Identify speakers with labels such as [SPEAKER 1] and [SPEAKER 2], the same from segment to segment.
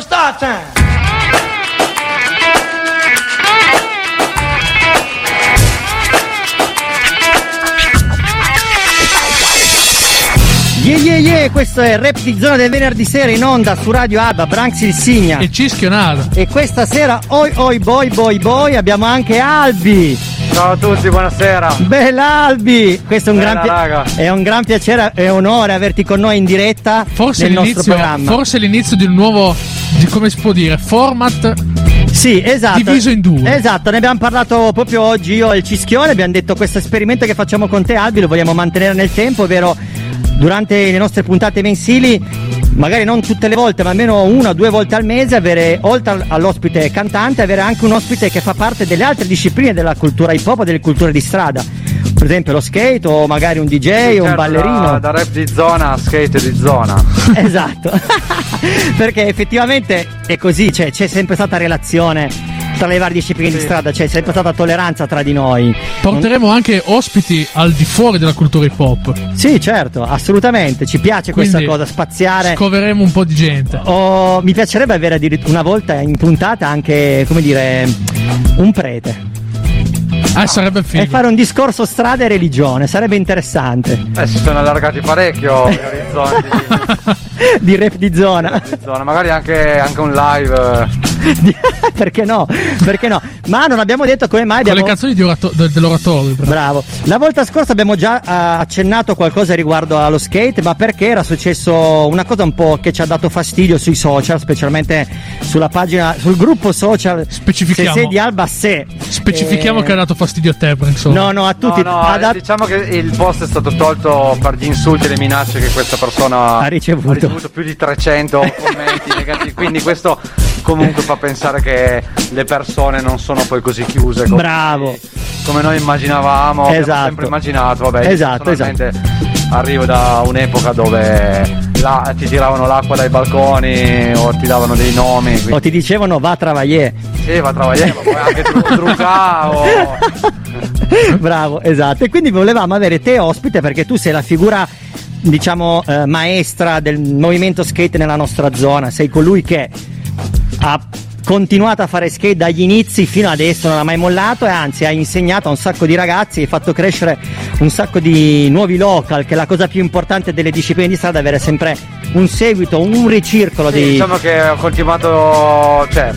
[SPEAKER 1] gonna start time.
[SPEAKER 2] Yeah yeah yeah, questo è Rap di Zona del venerdì sera in onda su Radio Alba, Branx il Signa.
[SPEAKER 3] E Cischionata.
[SPEAKER 2] E questa sera, oi oi boy boy boy, abbiamo anche Albi.
[SPEAKER 4] Ciao a tutti, buonasera.
[SPEAKER 2] Bella Albi! Questo è un,
[SPEAKER 4] Bella,
[SPEAKER 2] gran,
[SPEAKER 4] raga.
[SPEAKER 2] è un gran piacere e onore averti con noi in diretta
[SPEAKER 3] Forse
[SPEAKER 2] nel nostro
[SPEAKER 3] l'inizio,
[SPEAKER 2] programma.
[SPEAKER 3] forse l'inizio di un nuovo, di come si può dire, format
[SPEAKER 2] Sì, esatto.
[SPEAKER 3] diviso in due.
[SPEAKER 2] Esatto, ne abbiamo parlato proprio oggi io e il Cischione, abbiamo detto questo esperimento che facciamo con te Albi lo vogliamo mantenere nel tempo, ovvero durante le nostre puntate mensili, magari non tutte le volte, ma almeno una o due volte al mese, avere oltre al- all'ospite cantante, avere anche un ospite che fa parte delle altre discipline della cultura hip hop o delle culture di strada. Per esempio lo skate o magari un DJ o un
[SPEAKER 4] Certo,
[SPEAKER 2] ballerino.
[SPEAKER 4] Da, da rap di zona a skate di zona.
[SPEAKER 2] Esatto, perché effettivamente è così, cioè, c'è sempre stata relazione tra le varie discipline di
[SPEAKER 4] Sì.
[SPEAKER 2] strada, c'è sempre stata tolleranza tra di noi.
[SPEAKER 3] Porteremo anche ospiti al di fuori della cultura hip hop.
[SPEAKER 2] Sì, certo, assolutamente, ci piace questa
[SPEAKER 3] Quindi
[SPEAKER 2] cosa, spaziare.
[SPEAKER 3] Scoveremo un po' di gente.
[SPEAKER 2] Oh, mi piacerebbe avere addirittura una volta in puntata anche, come dire, un prete.
[SPEAKER 3] Ah, sarebbe
[SPEAKER 2] E
[SPEAKER 3] figo.
[SPEAKER 2] fare un discorso strada e religione, sarebbe interessante.
[SPEAKER 4] Eh, si sono allargati parecchio gli orizzonti
[SPEAKER 2] di rap di zona.
[SPEAKER 4] di zona. Magari anche, anche un live. Eh.
[SPEAKER 2] Perché no? Perché no? Ma non abbiamo detto come mai
[SPEAKER 3] Con
[SPEAKER 2] abbiamo...
[SPEAKER 3] le canzoni di orato- de- dell'oratorio. però.
[SPEAKER 2] Bravo. La volta scorsa abbiamo già eh, accennato qualcosa riguardo allo skate, ma perché era successo una cosa un po' che ci ha dato fastidio sui social, specialmente sulla pagina, sul gruppo social
[SPEAKER 3] Specifichiamo.
[SPEAKER 2] Se sei di Alba Se.
[SPEAKER 3] Specifichiamo
[SPEAKER 2] Eh,
[SPEAKER 3] che ha dato fastidio a te, insomma.
[SPEAKER 2] No, no, a tutti.
[SPEAKER 4] No, no,
[SPEAKER 2] ha dat-
[SPEAKER 4] diciamo che il post è stato tolto per gli insulti e le minacce che questa persona
[SPEAKER 2] Ha ricevuto.
[SPEAKER 4] più di 300 commenti negativi. Quindi questo comunque fa pensare che le persone non sono poi così chiuse come,
[SPEAKER 2] Bravo.
[SPEAKER 4] come noi immaginavamo. Abbiamo
[SPEAKER 2] Esatto.
[SPEAKER 4] sempre immaginato. Vabbè,
[SPEAKER 2] Esatto,
[SPEAKER 4] personalmente arrivo da un'epoca dove là ti tiravano l'acqua dai balconi o ti davano dei nomi. Quindi,
[SPEAKER 2] O ti dicevano va a travagliare.
[SPEAKER 4] Sì, va a travagliare, ma poi anche Dru- Drucà o...
[SPEAKER 2] Bravo, esatto. E quindi volevamo avere te ospite perché tu sei la figura, diciamo, eh, maestra del movimento skate nella nostra zona. Sei colui che ha continuato a fare skate dagli inizi fino adesso, non ha mai mollato e anzi ha insegnato a un sacco di ragazzi, hai fatto crescere un sacco di nuovi local, che è la cosa più importante delle discipline di strada, avere sempre un seguito, un ricircolo
[SPEAKER 4] Sì,
[SPEAKER 2] di...
[SPEAKER 4] Diciamo che ho continuato, cioè,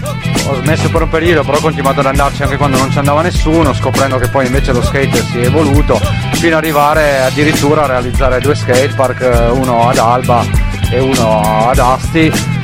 [SPEAKER 4] ho smesso per un periodo, però ho continuato ad andarci anche quando non ci andava nessuno, scoprendo che poi invece lo skate si è evoluto, fino ad arrivare addirittura a realizzare due skatepark, eh, uno ad Alba e uno ad Asti.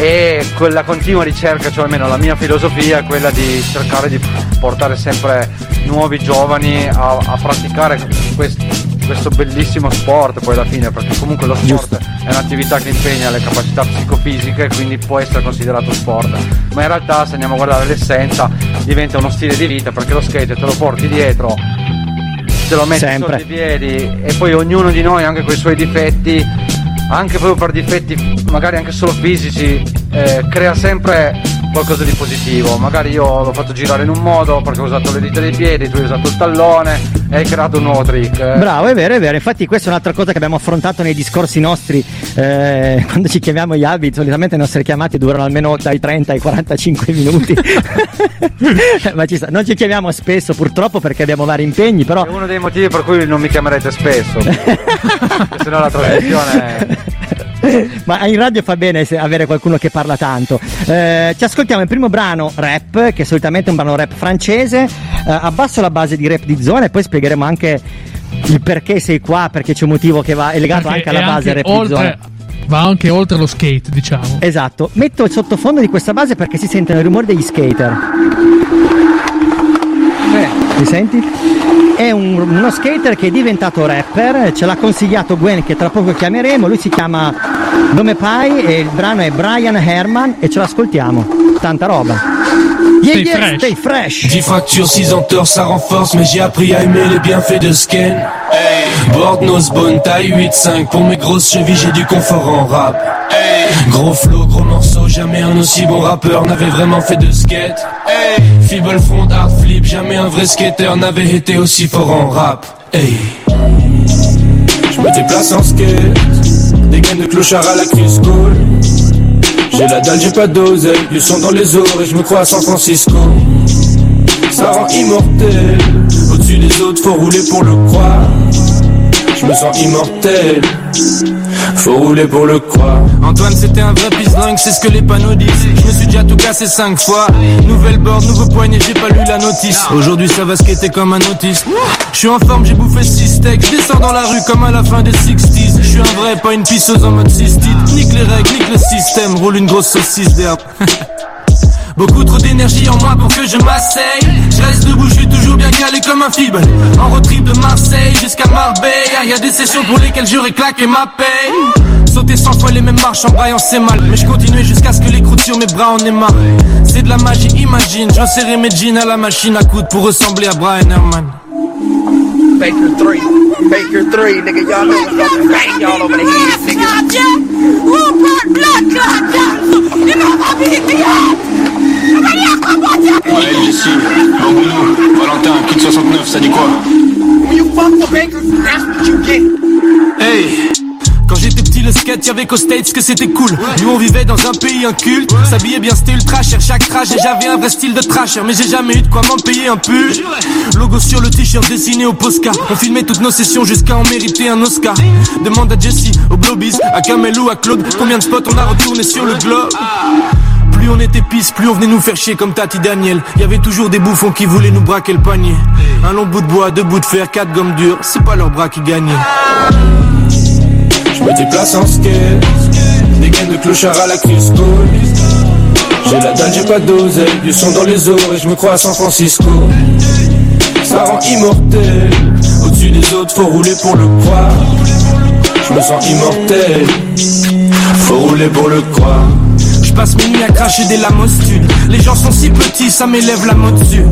[SPEAKER 4] E quella continua ricerca, cioè almeno la mia filosofia è quella di cercare di portare sempre nuovi giovani a, a praticare questo, questo bellissimo sport poi alla fine, perché comunque lo sport è un'attività che impegna le capacità psicofisiche, quindi può essere considerato sport. Ma in realtà se andiamo a guardare l'essenza diventa uno stile di vita perché lo skate te lo porti dietro, te lo metti
[SPEAKER 2] Sempre.
[SPEAKER 4] sotto i piedi e poi ognuno di noi anche con i suoi difetti, anche proprio per difetti magari anche solo fisici, eh, crea sempre qualcosa di positivo. Magari io l'ho fatto girare in un modo perché ho usato le dita dei piedi, tu hai usato il tallone e hai creato un nuovo trick. eh.
[SPEAKER 2] Bravo, è vero, è vero. Infatti, questa è un'altra cosa che abbiamo affrontato nei discorsi nostri. eh, quando ci chiamiamo gli albi, solitamente le nostre chiamate durano almeno dai 30 ai 45 minuti. Ma ci sta. Non ci chiamiamo spesso, purtroppo, perché abbiamo vari impegni, però.
[SPEAKER 4] È uno dei motivi per cui non mi chiamerete spesso. se no la trasmissione.
[SPEAKER 2] Ma in radio fa bene avere qualcuno che parla tanto. Eh, ci ascoltiamo il primo brano rap, che solitamente è un brano rap francese. Eh, abbasso la base di rap di zona e poi spiegheremo anche il perché sei qua, perché c'è un motivo che va, è legato
[SPEAKER 3] Perché
[SPEAKER 2] anche alla
[SPEAKER 3] è
[SPEAKER 2] base
[SPEAKER 3] anche
[SPEAKER 2] rap di zona.
[SPEAKER 3] oltre, Va anche oltre lo skate, diciamo.
[SPEAKER 2] Esatto, metto il sottofondo di questa base perché si sentono i rumori degli skater. Mi senti? È un- uno skater che è diventato rapper, ce l'ha consigliato Gwen che tra poco chiameremo, lui si chiama Nome Pai e il brano è Brian Herman e ce l'ascoltiamo. Tanta roba. Yeah,
[SPEAKER 3] Stay
[SPEAKER 2] yeah,
[SPEAKER 3] fresh.
[SPEAKER 2] stay fresh.
[SPEAKER 5] 10 fractures, 6 entorses, ça renforce, mais j'ai appris à aimer les bienfaits de Sken. Board nose bonne taille 8-5, pour mes grosses chevilles j'ai du confort en rap. Gros flow, gros morceau, jamais un aussi bon rappeur n'avait vraiment fait de skate. Feeble front, hard flip, jamais un vrai skater n'avait été aussi fort en rap. Hey. Je me déplace en skate, des gaines de clochard à la Chris Cole. J'ai la dalle, j'ai pas d'oseille, le son dans les oreilles, je me crois à San Francisco. Ça rend immortel, au-dessus des autres, faut rouler pour le croire. Je me sens immortel. Faut rouler pour le croire.
[SPEAKER 1] Antoine c'était un vrai pislingue, c'est ce que les panneaux disent. Je me suis déjà tout cassé cinq fois. Nouvelle board, nouveau poignet, j'ai pas lu la notice. Aujourd'hui ça va skater comme un autiste. Je suis en forme, j'ai bouffé 6 steaks. Je descends dans la rue comme à la fin des 60s. Je suis un vrai, pas une pisseuse en mode cystite. Nique les règles, nique le système, roule une grosse saucisse d'herbe. Beaucoup trop d'énergie en moi pour que je m'asseye. Je reste debout, je suis toujours bien calé comme un fibre. En road trip de Marseille jusqu'à Marbella Y a des sessions pour lesquelles j'aurais claqué ma paye Sauter 100 fois les mêmes marches en braillant c'est mal. Mais je continuais jusqu'à ce que les croûtes sur mes bras en aient marre. C'est de la magie, imagine. Je resserrais mes jeans à la machine à coudre pour ressembler à Brian Herman.
[SPEAKER 6] Baker 3, Baker 3, nigga, y'all know over the head, nigga.
[SPEAKER 7] Valentin, Kid 69, ça dit quoi?
[SPEAKER 6] When you fuck the that's what you get.
[SPEAKER 1] Hey le skate, y'avait qu'aux States que c'était cool. Nous, on vivait dans un pays inculte. S'habillait bien, c'était ultra cher, chaque trash. Et j'avais un vrai style de trasher. Mais j'ai jamais eu de quoi m'en payer un pull. Logo sur le t-shirt dessiné au Posca. On filmait toutes nos sessions jusqu'à en mériter un Oscar. Demande à Jesse, au Blobies, à Kamel ou à Claude. Combien de spots on a retourné sur le globe plus on était pisse, plus on venait nous faire chier comme Tati Daniel. Y avait toujours des bouffons qui voulaient nous braquer le panier. Un long bout de bois, deux bouts de fer, quatre gommes dures, c'est pas leur bras qui gagnaient.
[SPEAKER 5] Me déplace en skate, des gaines de clochard à la Crisco. J'ai la dalle, j'ai pas d'oseille, du son dans les oreilles, je me crois à San Francisco. Ça rend immortel, au-dessus des autres, faut rouler pour le croire. Je me sens immortel, faut rouler pour le croire.
[SPEAKER 1] Je passe mes nuits à cracher des lamostudes Les gens sont si petits, ça m'élève la mode dessus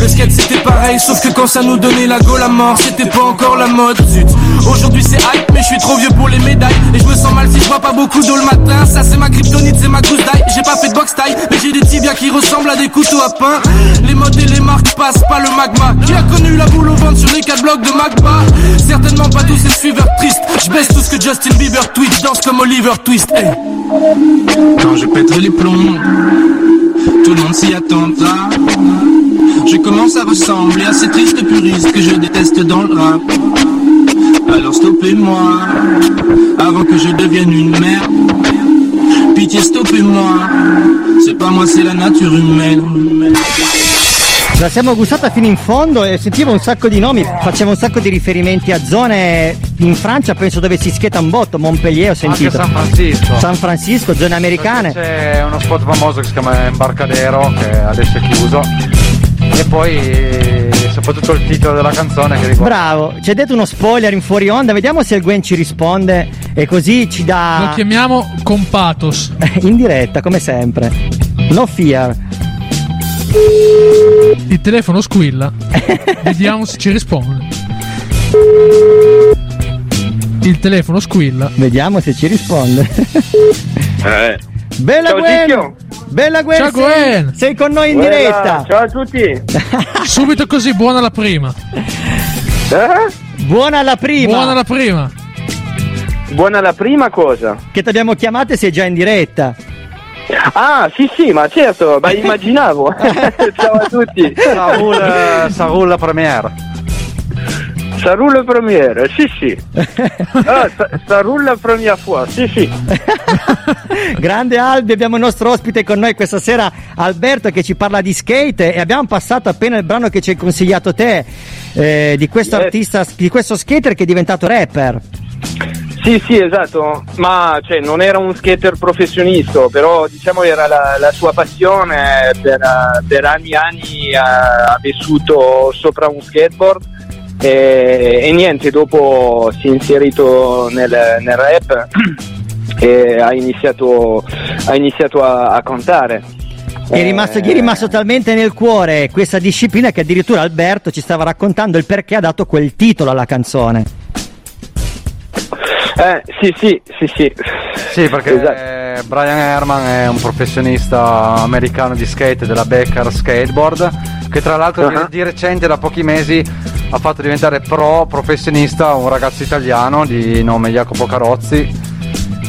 [SPEAKER 1] Le skate c'était pareil, sauf que quand ça nous donnait la go la mort C'était pas encore la mode, zut Aujourd'hui c'est hype, mais je suis trop vieux pour les médailles. Et je me sens mal si je vois pas beaucoup d'eau le matin. Ça c'est ma kryptonite, c'est ma gousse d'ail. J'ai pas fait de box taille, mais j'ai des tibias qui ressemblent à des couteaux à pain. Les modes et les marques passent pas le magma. Qui a connu la boule au ventre sur les 4 blocs de Magma Certainement pas tous ces suiveurs tristes. Je baisse tout ce que Justin Bieber tweet Danse comme Oliver Twist, hey.
[SPEAKER 8] Les plombs, tout le monde s'y attendra. Je commence à ressembler à ces tristes puristes que je déteste dans le rap. Alors stoppez-moi, avant que je devienne une merde. Pitié, stoppez-moi, c'est pas moi, c'est la nature humaine.
[SPEAKER 2] La siamo gustata fino in fondo e sentivo un sacco di nomi, faceva un sacco di riferimenti a zone in Francia, penso dove si scheta un botto, Montpellier ho
[SPEAKER 4] Anche
[SPEAKER 2] sentito.
[SPEAKER 4] San Francisco.
[SPEAKER 2] San Francisco, zone americane.
[SPEAKER 4] C'è uno spot famoso che si chiama Embarcadero, che adesso è chiuso. E poi soprattutto il titolo della canzone che riguarda.
[SPEAKER 2] Bravo, ci hai detto uno spoiler in fuori onda, vediamo se il Gwen ci risponde e così ci
[SPEAKER 3] Lo
[SPEAKER 2] dà
[SPEAKER 3] chiamiamo con pathos.
[SPEAKER 2] in diretta come sempre. No fear.
[SPEAKER 3] Il telefono squilla. Vediamo se ci risponde. Il telefono squilla.
[SPEAKER 2] Vediamo se ci risponde.
[SPEAKER 9] Eh.
[SPEAKER 2] Bella
[SPEAKER 9] Ciao,
[SPEAKER 2] Gwen!
[SPEAKER 9] Zicchio.
[SPEAKER 2] Bella Gwen!
[SPEAKER 3] Ciao,
[SPEAKER 2] sei-
[SPEAKER 3] Gwen!
[SPEAKER 2] Sei con noi in
[SPEAKER 9] Buona-
[SPEAKER 2] diretta!
[SPEAKER 9] Ciao a tutti.
[SPEAKER 3] Subito così, buona la prima.
[SPEAKER 9] Eh?
[SPEAKER 2] Buona la prima!
[SPEAKER 3] Buona la prima.
[SPEAKER 9] Buona la prima cosa.
[SPEAKER 2] Che ti abbiamo chiamato e sei già in diretta.
[SPEAKER 9] Ah, sì, sì, ma certo, ma immaginavo. Ciao a tutti.
[SPEAKER 4] Ça roule, ça roule la première.
[SPEAKER 9] Sì, sì. Ah, ça, ça roule la première fois, sì, sì.
[SPEAKER 2] Grande Albi, abbiamo il nostro ospite con noi questa sera, Alberto, che ci parla di skate e abbiamo passato appena il brano che ci hai consigliato te, eh, di questo artista, di questo skater che è diventato rapper.
[SPEAKER 9] Sì, sì, esatto, ma cioè, non era un skater professionista, però diciamo era la, la sua passione, per, eh, per anni e anni eh, ha vissuto sopra un skateboard e, e niente, dopo si è inserito nel, nel rap e ha iniziato, ha iniziato a, a cantare.
[SPEAKER 2] Gli è, rimasto, gli è rimasto talmente nel cuore questa disciplina che addirittura Alberto ci stava raccontando il perché ha dato quel titolo alla canzone.
[SPEAKER 9] Eh, sì, sì, sì, sì.
[SPEAKER 4] Sì, perché
[SPEAKER 9] Esatto.
[SPEAKER 4] eh, Brian Herman è un professionista americano di skate della Becker Skateboard, che tra l'altro di-
[SPEAKER 9] Uh-huh.
[SPEAKER 4] di, recente, da pochi mesi, ha fatto diventare pro professionista un ragazzo italiano di nome Jacopo Carozzi.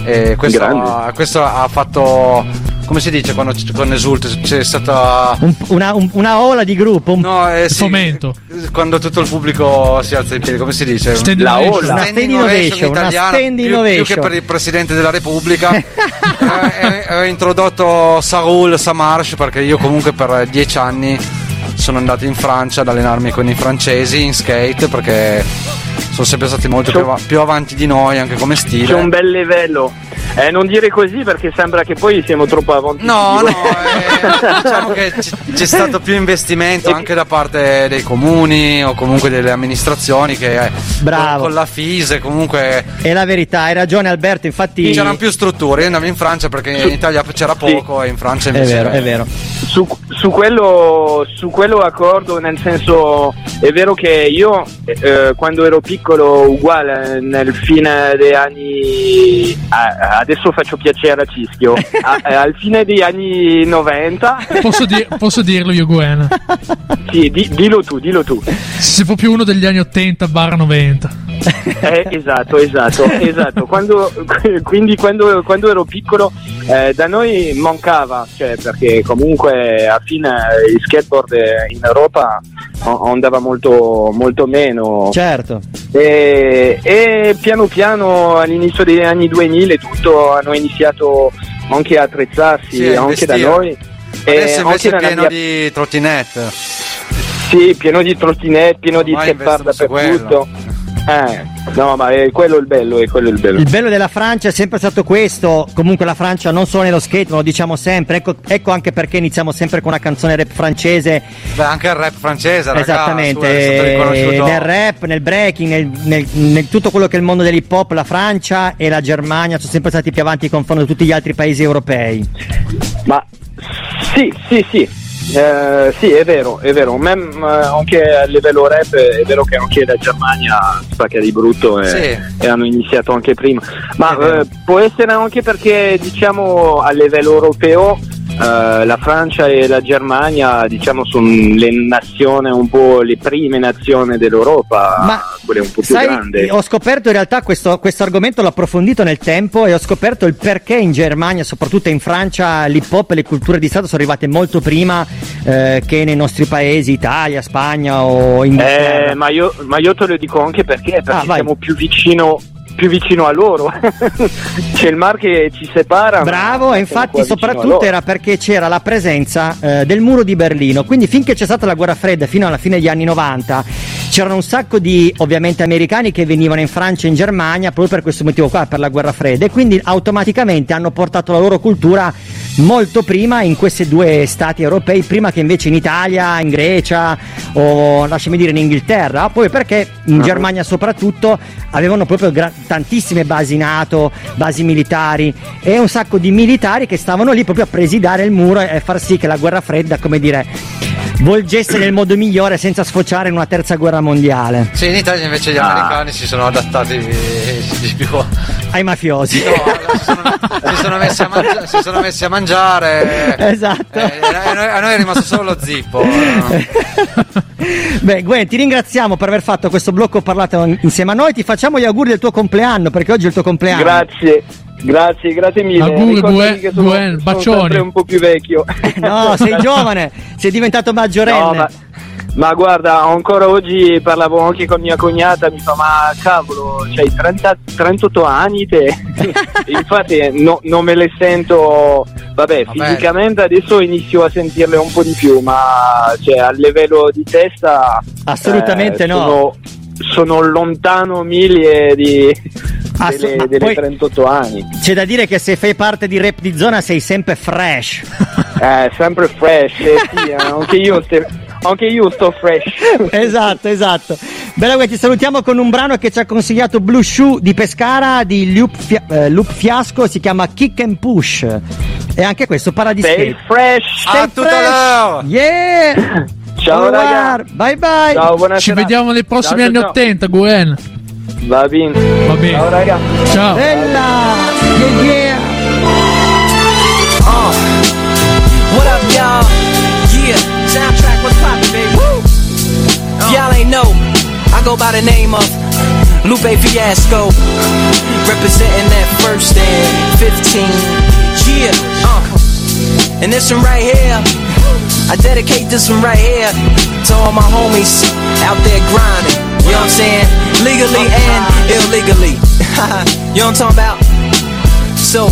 [SPEAKER 4] E questo, ha, questo ha fatto, come si dice quando con Esult c'è stata...
[SPEAKER 2] Un- una, un- una ola di gruppo, un-
[SPEAKER 4] No, eh, sì,
[SPEAKER 3] Fomento.
[SPEAKER 4] quando tutto il pubblico si alza in piedi, come si dice?
[SPEAKER 3] Stand
[SPEAKER 9] La ola.
[SPEAKER 2] Una stand innovation, una stand
[SPEAKER 4] più-
[SPEAKER 2] innovation.
[SPEAKER 4] Più, che per il Presidente della Repubblica. eh, ho introdotto Saul Samarche perché io comunque per dieci anni sono andato in Francia ad allenarmi con i francesi in skate perché sono sempre stati molto più, av- più avanti di noi anche come
[SPEAKER 9] C'è un
[SPEAKER 4] stile.
[SPEAKER 9] bel livello. Eh, non dire così perché sembra che poi siamo troppo avanti.
[SPEAKER 4] No, no, eh, diciamo che c- c'è stato più investimento anche da parte dei comuni o comunque delle amministrazioni che eh,
[SPEAKER 2] Bravo.
[SPEAKER 4] con, con la FISE comunque
[SPEAKER 2] È la verità, hai ragione Alberto, infatti...
[SPEAKER 4] c'erano più strutture. Io andavo in Francia perché in Italia c'era poco e in Francia
[SPEAKER 2] È
[SPEAKER 4] invece
[SPEAKER 2] vero, è vero.
[SPEAKER 9] Su, su quello, su quello accordo, nel senso, è vero che io eh, quando ero piccolo, uguale nel fine degli anni, adesso faccio piacere a Cischio, a- al fine degli anni 90,
[SPEAKER 3] Posso, di- posso dirlo io, Gwen?
[SPEAKER 9] sì, di- dillo tu, dillo tu.
[SPEAKER 3] Se proprio uno degli anni 80 barra 90.
[SPEAKER 9] Eh, esatto, esatto, esatto. Quando, quindi quando, quando ero piccolo eh, da noi mancava, cioè, perché comunque a fine il skateboard in Europa andava molto, molto meno.
[SPEAKER 2] Certo.
[SPEAKER 9] E, e piano piano all'inizio degli anni 2000 e tutto hanno iniziato anche a attrezzarsi
[SPEAKER 4] Sì,
[SPEAKER 9] anche da noi. E
[SPEAKER 4] Adesso invece
[SPEAKER 9] anche
[SPEAKER 4] è pieno
[SPEAKER 9] mia-
[SPEAKER 4] di trottinette.
[SPEAKER 9] Sì, pieno di trottinette, pieno di
[SPEAKER 4] Ormai investono su
[SPEAKER 9] dappertutto. Eh, no, ma è quello il bello, è quello il bello.
[SPEAKER 2] Il bello della Francia è sempre stato questo, comunque la Francia non solo nello skate, ma lo diciamo sempre, ecco, ecco anche perché iniziamo sempre con una canzone rap francese,
[SPEAKER 4] Beh, anche il rap francese, raga,
[SPEAKER 2] esattamente,
[SPEAKER 4] su, è stato riconosciuto.
[SPEAKER 2] nel rap, nel breaking, nel, nel- nel tutto quello che è il mondo dell'hip hop, la Francia e la Germania sono sempre stati più avanti in confronto a tutti gli altri paesi europei.
[SPEAKER 9] Ma sì, sì, sì. Eh, sì, è vero, è vero. Mem- eh, anche a livello rap è vero che anche la Germania spacca di brutto e,
[SPEAKER 4] Sì.
[SPEAKER 9] e hanno iniziato anche prima. Ma eh, può essere anche perché diciamo a livello europeo eh, la Francia e la Germania diciamo sono le nazioni un po' le prime nazioni dell'Europa,
[SPEAKER 2] Ma
[SPEAKER 9] quelle un po' più
[SPEAKER 2] Sai,
[SPEAKER 9] grandi.
[SPEAKER 2] ho scoperto in realtà questo, questo argomento, l'ho approfondito nel tempo e ho scoperto il perché in Germania, soprattutto in Francia, l'hip hop e le culture di Stato sono arrivate molto prima eh, che nei nostri paesi, Italia, Spagna o Inghilterra.
[SPEAKER 9] Eh, ma, io, ma io te lo dico anche perché, perché
[SPEAKER 2] Ah,
[SPEAKER 9] siamo più vicino, più vicino a loro. C'è il mar che ci separa.
[SPEAKER 2] Bravo, e infatti soprattutto era perché c'era la presenza eh, del muro di Berlino, quindi finché c'è stata la guerra fredda fino alla fine degli anni 90 c'erano un sacco di ovviamente americani che venivano in Francia e in Germania proprio per questo motivo qua, per la guerra fredda e quindi automaticamente hanno portato la loro cultura molto prima in questi due stati europei, prima che invece in Italia, in Grecia o lasciami dire in Inghilterra, poi perché in
[SPEAKER 9] Ah.
[SPEAKER 2] Germania soprattutto avevano proprio gra- tantissime basi NATO, basi militari e un sacco di militari che stavano lì proprio a presidare il muro e far sì che la guerra fredda, come dire, volgesse nel modo migliore senza sfociare in una terza guerra mondiale.
[SPEAKER 4] Sì, in Italia invece gli
[SPEAKER 9] Ah.
[SPEAKER 4] americani si sono adattati eh, di più. No,
[SPEAKER 2] Ai mafiosi.
[SPEAKER 4] si, sono, si sono messi a mangia- si sono messi a mangiare.
[SPEAKER 2] Esatto.
[SPEAKER 4] Eh, a, noi, a noi è rimasto solo lo zippo.
[SPEAKER 2] Beh, Gwen, ti ringraziamo per aver fatto questo blocco parlato in- insieme a noi. Ti facciamo gli auguri del tuo compleanno perché oggi è il tuo compleanno.
[SPEAKER 9] Grazie, grazie, grazie mille.
[SPEAKER 3] Auguri, Gwen-
[SPEAKER 9] che sono, sono
[SPEAKER 3] bacioni.
[SPEAKER 9] sempre un po' più vecchio.
[SPEAKER 2] No, sei giovane, sei diventato maggiorenne.
[SPEAKER 9] No, ma, ma guarda, ancora oggi parlavo anche con mia cognata, mi fa ma cavolo, c'hai 30 38 anni te? Infatti no- non me le sento, vabbè,
[SPEAKER 4] Vabbè.
[SPEAKER 9] fisicamente adesso inizio a sentirle un po' di più, ma cioè, a livello di testa...
[SPEAKER 2] Assolutamente
[SPEAKER 9] eh,
[SPEAKER 2] no.
[SPEAKER 9] Sono, sono lontano mille di,
[SPEAKER 2] Assu-
[SPEAKER 9] delle,
[SPEAKER 2] ma
[SPEAKER 9] delle
[SPEAKER 2] poi-
[SPEAKER 9] 38 anni.
[SPEAKER 2] C'è da dire che se fai parte di rap di zona sei sempre fresh.
[SPEAKER 9] Eh, sempre fresh, eh, sì, eh, anche, io ste- anche io sto fresh.
[SPEAKER 2] esatto, esatto. Bella ti salutiamo con un brano che ci ha consigliato Blue Shoe di Pescara di Loop, Fia- eh, Loop Fiasco, si chiama Kick and Push. E anche questo parla di
[SPEAKER 9] Stay
[SPEAKER 2] skate.
[SPEAKER 9] fresh.
[SPEAKER 2] Stay
[SPEAKER 4] A
[SPEAKER 2] fresh. Yeah!
[SPEAKER 9] Ciao
[SPEAKER 2] Au revoir.
[SPEAKER 9] raga.
[SPEAKER 2] Bye bye.
[SPEAKER 9] Ciao, buonasera.
[SPEAKER 3] Ci vediamo nei prossimi
[SPEAKER 9] Ciao,
[SPEAKER 3] anni
[SPEAKER 9] ciao.
[SPEAKER 3] 80, Gwen.
[SPEAKER 9] Va bene.
[SPEAKER 3] Va bene.
[SPEAKER 9] Ciao raga.
[SPEAKER 3] Ciao.
[SPEAKER 2] Bella! Yeah, yeah!
[SPEAKER 10] What up, y'all? Yeah, soundtrack, what's poppin', baby? Woo! If y'all ain't know, I go by the name of Lupe Fiasco, representing that first and 15. Yeah, uh. And this one right here, I dedicate this one right here to all my homies out there grinding. You know what I'm saying? Legally and illegally. you know what I'm talking about? So,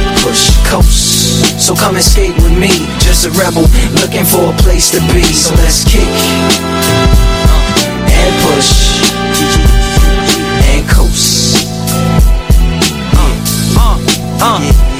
[SPEAKER 10] push, coast. So come and skate with me, just a rebel looking for a place to be. So let's kick and push and coast. Uh, uh, uh.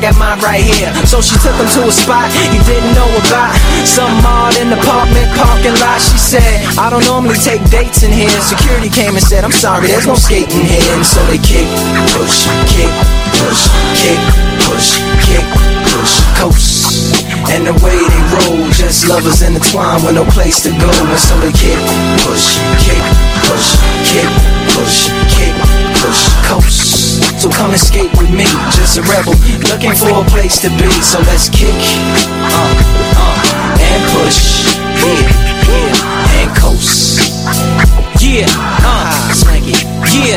[SPEAKER 10] got mine right here. So she took him to a spot he didn't know about. Some odd in the apartment parking lot. She said, I don't normally take dates in here. Security came and said, I'm sorry, there's no skating here. And so they kick, push, kick, push, kick, push, kick, push, coast. And the way they roll, just lovers intertwined with no place to go. And so they kick, push, kick, push, kick, push, kick, push, coast. So come skate with me, just a rebel looking for a place to be. So let's kick, uh, uh, and push, yeah, yeah, and coast. Yeah, uh, swanky. Yeah,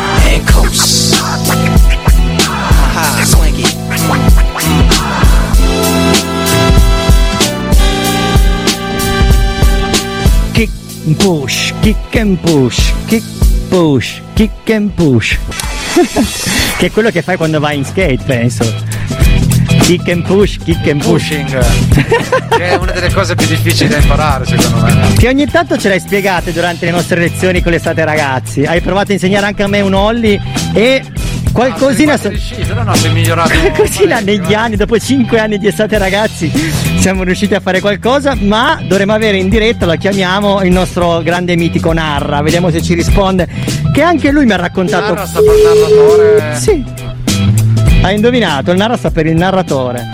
[SPEAKER 10] and coast.
[SPEAKER 2] Kick and push, kick and push, kick push, kick and push. che è quello che fai quando vai in skate, penso. Kick and push, kick and push.
[SPEAKER 4] Pushing, che è una delle cose più difficili da imparare, secondo me.
[SPEAKER 2] Che ogni tanto ce l'hai spiegate durante le nostre lezioni con l'estate ragazzi. Hai provato a insegnare anche a me un ollie e qualcosina so-
[SPEAKER 4] Però no, sei migliorato.
[SPEAKER 2] Qualcosina negli anni, dopo 5 anni di estate ragazzi, siamo riusciti a fare qualcosa, ma dovremo avere in diretta, lo chiamiamo, il nostro grande mitico Narra, vediamo se ci risponde, che anche lui mi ha raccontato...
[SPEAKER 4] Narra sta narratore.
[SPEAKER 2] Sì. Hai indovinato, il Narra sta per il narratore.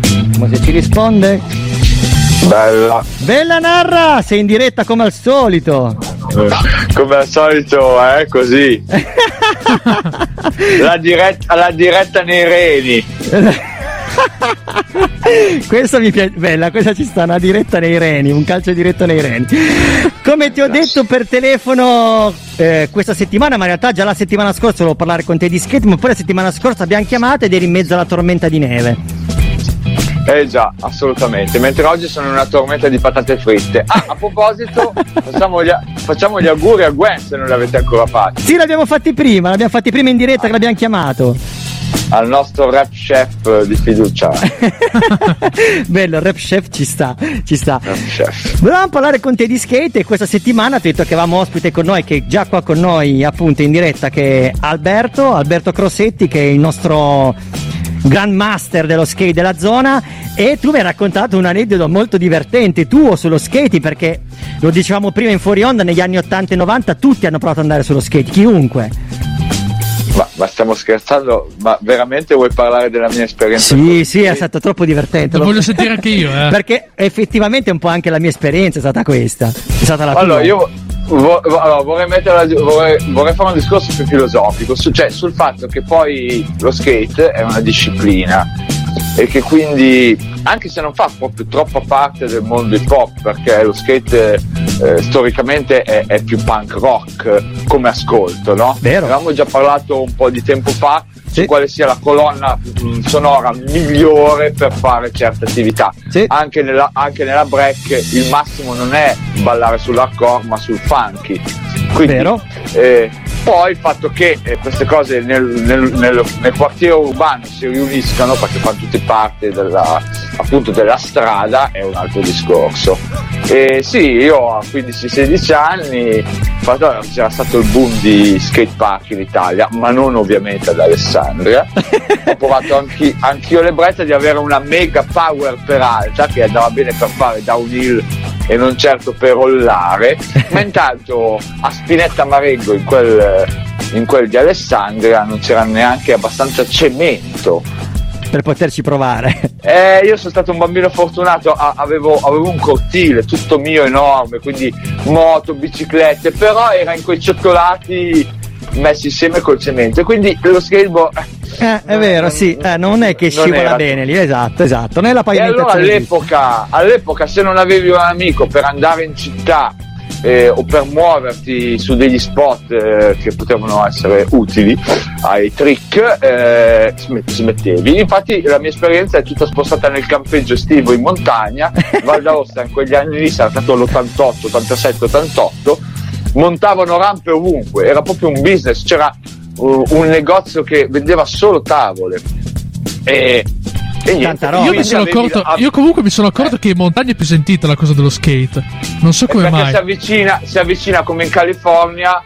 [SPEAKER 2] Vediamo se ci risponde.
[SPEAKER 11] Bella,
[SPEAKER 2] Bella Narra, sei in diretta come al solito.
[SPEAKER 11] come al solito, eh, così. la, diretta, la diretta nei reni.
[SPEAKER 2] Questa mi piace, bella, questa ci sta una diretta nei reni, un calcio diretto nei reni. Come ti ho detto per telefono eh, questa settimana, ma in realtà già la settimana scorsa volevo parlare con te di skate, ma poi la settimana scorsa abbiamo chiamato ed eri in mezzo alla tormenta di neve.
[SPEAKER 11] Eh già, assolutamente. Mentre oggi sono in una tormenta di patate fritte. Ah, a proposito, facciamo gli, facciamo gli auguri a Gwen se non li avete ancora fatti.
[SPEAKER 2] Sì, l'abbiamo fatti prima, l'abbiamo fatti prima in diretta che l'abbiamo chiamato.
[SPEAKER 11] Al nostro rap chef di fiducia.
[SPEAKER 2] Bello, il rap chef ci sta, ci sta. Volevamo parlare con te di skate e questa settimana ti ho detto che avevamo ospite con noi, che è già qua con noi appunto in diretta, che è Alberto, Alberto Crossetti, che è il nostro grandmaster dello skate della zona e tu mi hai raccontato un aneddoto molto divertente tuo sullo skate perché lo dicevamo prima in fuori onda negli anni 80 e 90 tutti hanno provato ad andare sullo skate chiunque
[SPEAKER 11] Ma, ma stiamo scherzando? Ma veramente vuoi parlare della mia esperienza?
[SPEAKER 2] sì sì è stato troppo divertente
[SPEAKER 3] Lo voglio sentire anche io, eh.
[SPEAKER 2] perché effettivamente un po' anche la mia esperienza è stata questa è stata la
[SPEAKER 11] Allora,
[SPEAKER 2] tua
[SPEAKER 11] io vo- vo- allora, vorrei, metterla- vorrei, vorrei fare un discorso più filosofico, su- cioè sul fatto che poi lo skate è una disciplina e che quindi, anche se non fa proprio troppa parte del mondo hip hop, perché lo skate eh, storicamente è, è più punk rock come ascolto, no?
[SPEAKER 2] Vero.
[SPEAKER 11] Avevamo già parlato un po' di tempo fa su quale sia la colonna mh, sonora migliore per fare certe attività. Anche, nella, anche nella break il massimo non è ballare sull'hardcore ma sul funky. Quindi,
[SPEAKER 2] Vero.
[SPEAKER 11] eh, poi il fatto che eh, queste cose nel, nel- nel- nel quartiere urbano si riuniscano perché fanno tutte parte della, appunto della strada è un altro discorso. E sì, io a 15-16 anni fatto- c'era stato il boom di skate park in Italia, ma non ovviamente ad Alessandria. Ho provato anchi- anch'io l'ebbrezza di avere una mega power per alta che andava bene per fare downhill e non certo per rollare, ma intanto a Spinetta Marengo in quel, in quel di Alessandria non c'era neanche abbastanza cemento.
[SPEAKER 2] Per poterci provare.
[SPEAKER 11] Eh, io sono stato un bambino fortunato, avevo, avevo un cortile tutto mio enorme, quindi moto, biciclette, però era in quei cioccolati messi insieme col cemento. Quindi lo skateboard
[SPEAKER 2] Eh, è vero, sì, eh, non è che scivola
[SPEAKER 11] era-
[SPEAKER 2] bene lì, esatto, esatto, non è la
[SPEAKER 11] E allora all'epoca, all'epoca se non avevi un amico per andare in città eh, o per muoverti su degli spot eh, che potevano essere utili ai trick, eh, smet- smettevi. Infatti la mia esperienza è tutta spostata nel campeggio estivo in montagna, Val d'Aosta in quegli anni lì, sarà stato l'88, 87, 88, montavano rampe ovunque, era proprio un business, c'era uh, un negozio che vendeva solo tavole. E, e niente,
[SPEAKER 3] Io, mi sono accorto,
[SPEAKER 11] la-
[SPEAKER 3] io comunque mi sono accorto che in montagna è più sentita la cosa dello skate. Non so come
[SPEAKER 11] perché
[SPEAKER 3] mai.
[SPEAKER 11] si avvicina, si avvicina come in California